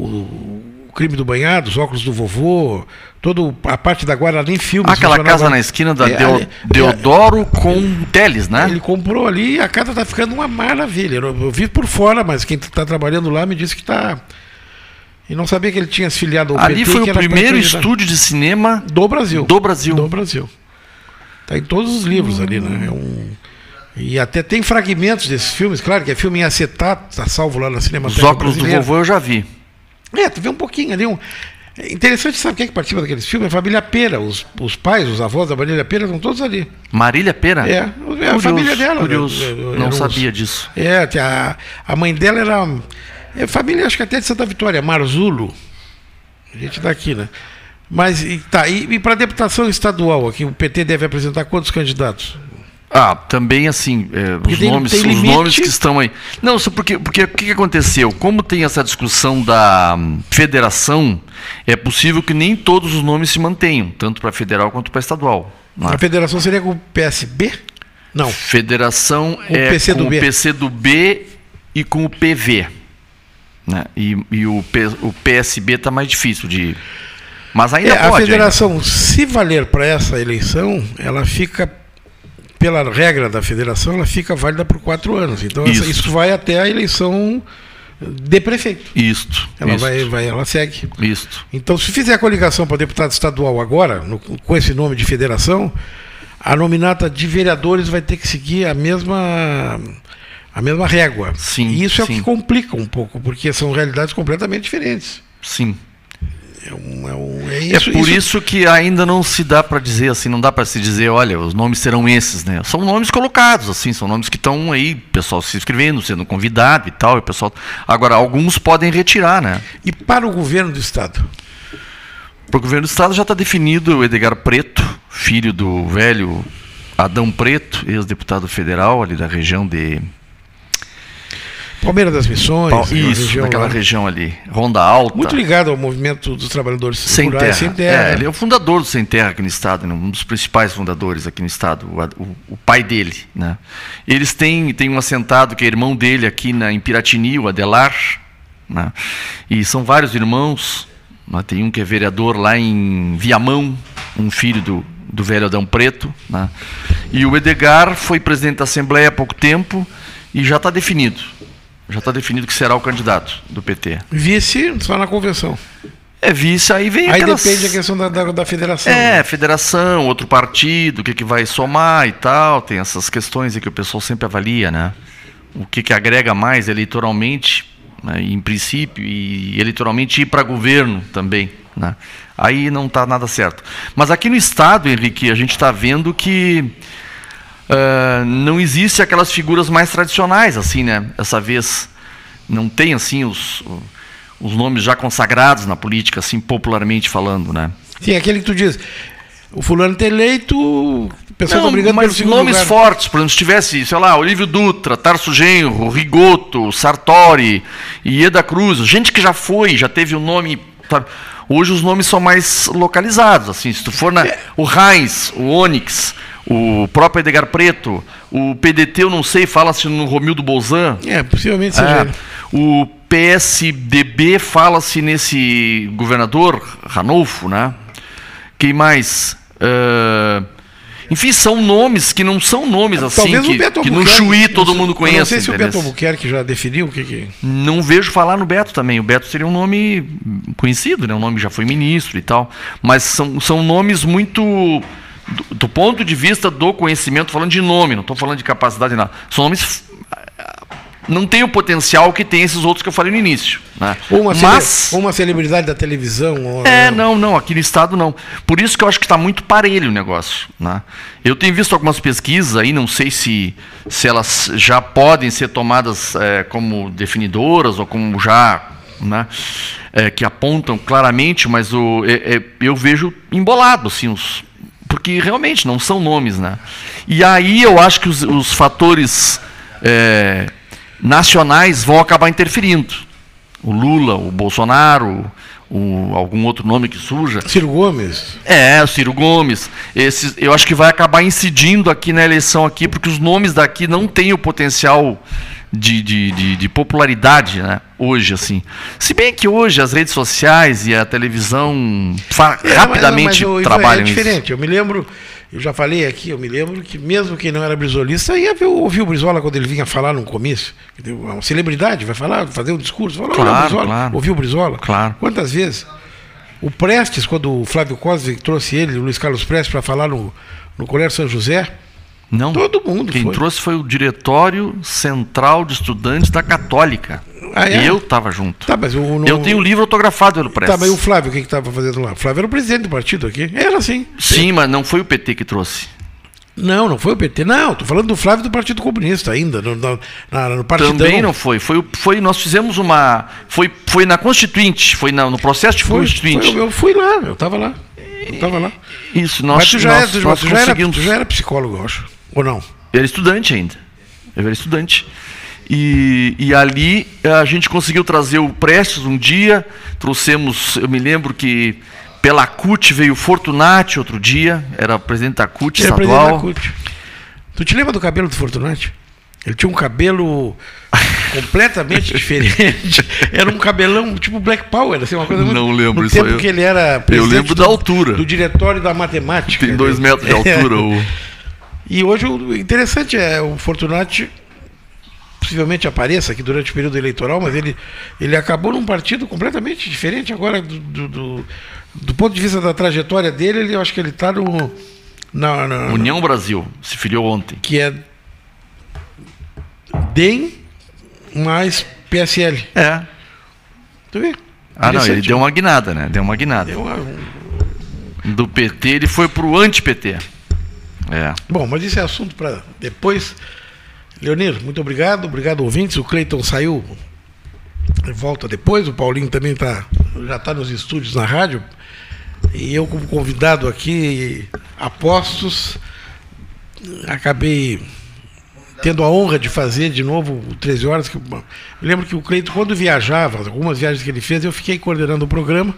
o crime do banhado, os óculos do vovô, toda a parte da Guarani Filmes. Aquela funcionava- casa na esquina da É, Deo- ali- Deodoro com Teles, né? Ele comprou ali e a casa está ficando uma maravilha. Eu, eu vi por fora, mas quem está trabalhando lá me disse que está. E não sabia que ele tinha se filiado ao Ali PT, foi que o primeiro estúdio de cinema do Brasil. Do Brasil. Do Brasil. Tá em todos os livros ali, né? É um... E até tem fragmentos desses filmes, claro que é filme em acetato, tá salvo lá na Os Cinemateca óculos do vovô eu já vi. É, tu vê um pouquinho ali. Um... É interessante, sabe quem é que participa daqueles filmes? A família Pera. Os, os pais, os avós da família Pera estão todos ali. Marília Pera? É, é a Curioso, família dela. Curioso. né? Não Eram os- sabia disso. É, a, a mãe dela era. É família, acho que até de Santa Vitória, Marzulo. A gente daqui, né? Mas, tá, e, e para deputação estadual aqui, o PT deve apresentar quantos candidatos? Ah, também assim, é, os, tem- nomes, tem os limite. nomes que estão aí. Não, só porque porque o que, aconteceu? Como tem essa discussão da hum, federação, é possível que nem todos os nomes se mantenham, tanto para federal quanto para estadual. é? A federação seria com o PSB? Não. Federação O é PC do com B. o PC do B e com o PV. né? E, e o, P- o PSB está mais difícil de. Mas ainda É, a pode. federação, se valer para essa eleição, ela fica, pela regra da federação, ela fica válida por quatro anos. Então essa- Isso. isso vai até a eleição de prefeito. ainda. Isto. Ela isto, vai, vai, ela segue. Isto. Então, se fizer a coligação para deputado estadual agora, no- com esse nome de federação, a nominata de vereadores vai ter que seguir a mesma a mesma régua. Sim, e isso é o sim. que complica um pouco, porque são realidades completamente diferentes. Sim. É, um, é, um, é É isso, por isso que ainda não se dá para dizer assim, não dá para se dizer, olha, os nomes serão esses, né? São nomes colocados, assim, são nomes que estão aí, pessoal se inscrevendo, sendo convidado e tal, e o pessoal. Agora alguns podem retirar, né? E para o governo do estado? Para o governo do estado já está definido o Edgar Preto, filho do velho Adão Preto, ex-deputado federal ali da região de Palmeira das Missões, isso, região naquela lá. região ali, Ronda Alta. muito ligado ao movimento dos trabalhadores Sem terra. rurais, sem terra. É, ele é o fundador do Sem Terra aqui no estado, né? um dos principais fundadores aqui no estado, o, o- o pai dele. Né? Eles têm, têm um assentado que é irmão dele aqui na, em Piratini, o Adelar, né? e são vários irmãos. né? Tem um que é vereador lá em Viamão, um filho do, do velho Adão Preto. Né? E o Edgar foi presidente da Assembleia há pouco tempo e já está definido. Já está definido que será o candidato do PT. Vice só na convenção. É vice, aí vem Aí aquelas- depende a questão da, da, da federação. É, né? federação, outro partido, o que, que vai somar e tal. Tem essas questões aí que o pessoal sempre avalia, né? O que, que agrega mais eleitoralmente, né, em princípio, e eleitoralmente ir para governo também. Né? Aí não está nada certo. Mas aqui no Estado, Henrique, a gente está vendo que ah, não existe aquelas figuras mais tradicionais, assim, né? Essa vez não tem, assim, os, os nomes já consagrados na política, assim, popularmente falando, né? Sim, aquele que tu diz, o fulano ter eleito, o pessoal Não, está brigando mas nomes lugar. fortes, por exemplo, se tivesse, sei lá, Olívio Dutra, Tarso Genro, Rigoto, Sartori, Ieda Cruz, gente que já foi, já teve o nome. sabe? Hoje os nomes são mais localizados, assim, se tu for na é. o Heinz, o Onix, o próprio Edgar Preto, o PDT, eu não sei, fala-se no Romildo Bolzan. É, possivelmente seja. É, o PSDB fala-se nesse governador, Ranolfo, né? Quem mais? Uh, enfim, são nomes que não são nomes é, assim que, que no Chuí todo mundo conhece. Não sei se o Beto Albuquerque já definiu o que, que. Não vejo falar no Beto também. O Beto seria um nome conhecido, né? Um nome que já foi ministro e tal. Mas são, são nomes muito do, do, ponto de vista do conhecimento, falando de nome, não estou falando de capacidade nada, são nomes não tem o potencial que tem esses outros que eu falei no início. Né? Ou uma, Mas, uma celebridade da televisão. Ou... É, não, não, aqui no estado não. Por isso que eu acho que está muito parelho o negócio. Né? Eu tenho visto algumas pesquisas aí, não sei se, se elas já podem ser tomadas é, como definidoras ou como já. Né? É, que apontam claramente, mas o, é, é eu vejo embolado assim, os, porque realmente não são nomes, né? E aí eu acho que os, os fatores é, nacionais vão acabar interferindo. O Lula, o Bolsonaro, o, algum outro nome que surja. Ciro Gomes. É, o Ciro Gomes. Esses, eu acho que vai acabar incidindo aqui na eleição aqui, porque os nomes daqui não têm o potencial de, de, de, de, popularidade né? hoje, assim. Se bem que hoje as redes sociais e a televisão é, rapidamente mas, mas, trabalham É diferente. Isso. Eu me lembro, eu já falei aqui, eu me lembro que mesmo quem não era brisolista ia ver, ouvir o Brizola quando ele vinha falar num comício. Uma celebridade vai falar, fazer um discurso. Falar, claro, Brizola, claro. Ouviu o Brizola? Claro. Quantas vezes? O Prestes, quando o Flávio Costa trouxe ele, o Luiz Carlos Prestes, para falar no, no Colégio São José, não. Todo mundo Quem foi. trouxe foi o Diretório Central de Estudantes da Católica. Ah, é? Eu estava junto. Tá, mas eu, não... eu tenho o um livro autografado pelo Prestes. Tá, mas o Flávio, o que estava fazendo lá? O Flávio era o presidente do partido aqui. Era assim. Sim, mas não foi o PT que trouxe. Não, não foi o PT. Não, estou falando do Flávio do Partido Comunista ainda, no, no, no Partidão. Também não foi. Foi, foi. Nós fizemos uma. Foi, foi na Constituinte, foi na, no processo de foi, Constituinte. Foi, eu fui lá, eu estava lá. Eu estava lá. Isso, nós, Mas tu já, nós, tu, nós tu já, era, tu já era psicólogo, eu acho. Ou não? Eu era estudante ainda. Eu era estudante. E, e, ali a gente conseguiu trazer o Prestes um dia, trouxemos, eu me lembro que pela CUT veio o Fortunati outro dia, era presidente da CUT era estadual. Da CUT. Tu te lembra do cabelo do Fortunati? Ele tinha um cabelo completamente diferente. Era um cabelão tipo Black Power, assim, uma coisa muito. Não lembro isso tempo aí. que ele era Eu lembro da altura. Do diretório da matemática. Tem dois metros de altura. o... E hoje o interessante é o Fortunati possivelmente apareça aqui durante o período eleitoral, mas ele, ele acabou num partido completamente diferente agora do, do, do, do ponto de vista da trajetória dele, ele, eu acho que ele está no. Na, na, União Brasil, se filiou ontem. Que é DEM mais PSL. É. Tu vê? Ah, não, ele deu uma guinada, né? Deu uma guinada. Deu uma... Do PT ele foi pro anti-PT. É. Bom, mas isso é assunto para depois. Leonir, muito obrigado. Obrigado, ouvintes. O Cleiton saiu, volta depois. O Paulinho também tá, já está nos estúdios na rádio. E eu, como convidado aqui, apostos, acabei tendo a honra de fazer de novo o 13 horas. Que, lembro que o Cleiton, quando viajava, algumas viagens que ele fez, eu fiquei coordenando o programa.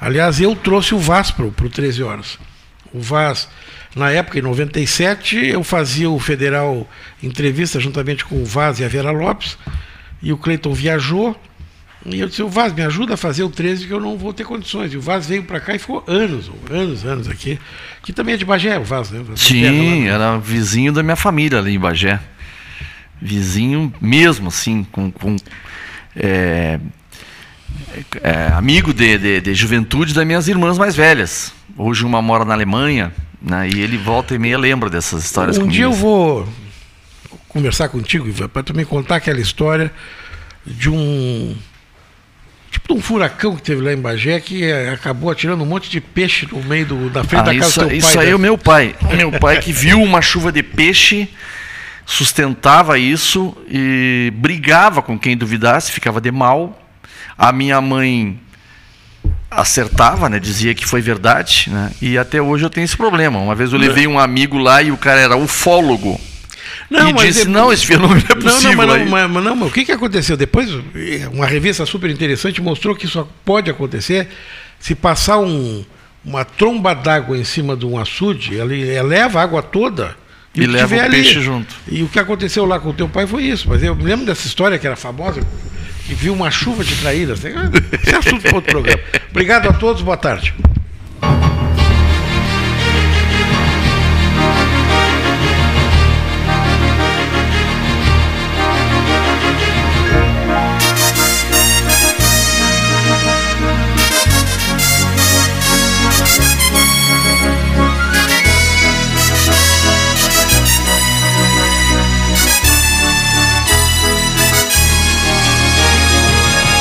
Aliás, eu trouxe o Vaz para o 13 horas. O Vaz na época, em 97, eu fazia o Federal Entrevista juntamente com o Vaz e a Vera Lopes, e o Cleiton viajou, e eu disse, o Vaz, me ajuda a fazer o 13, que eu não vou ter condições. E o Vaz veio para cá e ficou anos, anos, anos aqui. Que também é de Bagé, o Vaz, né? Sim, era vizinho da minha família ali em Bagé. Vizinho mesmo, assim, com... com é, é, amigo de, de, de juventude das minhas irmãs mais velhas. Hoje uma mora na Alemanha, né? E ele volta e meia lembra dessas histórias. Um dia eu vou conversar contigo, Ivan, para tu me contar aquela história de um tipo de um furacão que teve lá em Bagé que eh, acabou atirando um monte de peixe no meio do, da frente ah, da casa isso, do teu pai. Isso aí é o meu pai. meu pai que viu uma chuva de peixe, sustentava isso e brigava com quem duvidasse, ficava de mal. A minha mãe acertava, né? Dizia que foi verdade, né? E até hoje eu tenho esse problema. Uma vez eu levei um amigo lá e o cara era ufólogo. Não, e disse, depois... não, esse fenômeno é possível. Não, não, mas, não, mas, mas, não, mas o que, que aconteceu? Depois, eh, uma revista super interessante mostrou que isso pode acontecer se passar um, uma tromba d'água em cima de um açude, ela eleva a água toda e, e leva o ali. peixe junto. E o que aconteceu lá com o teu pai foi isso. Mas eu me lembro dessa história que era famosa, que viu uma chuva de traíras. Esse é assunto para outro programa. Obrigado a todos, boa tarde.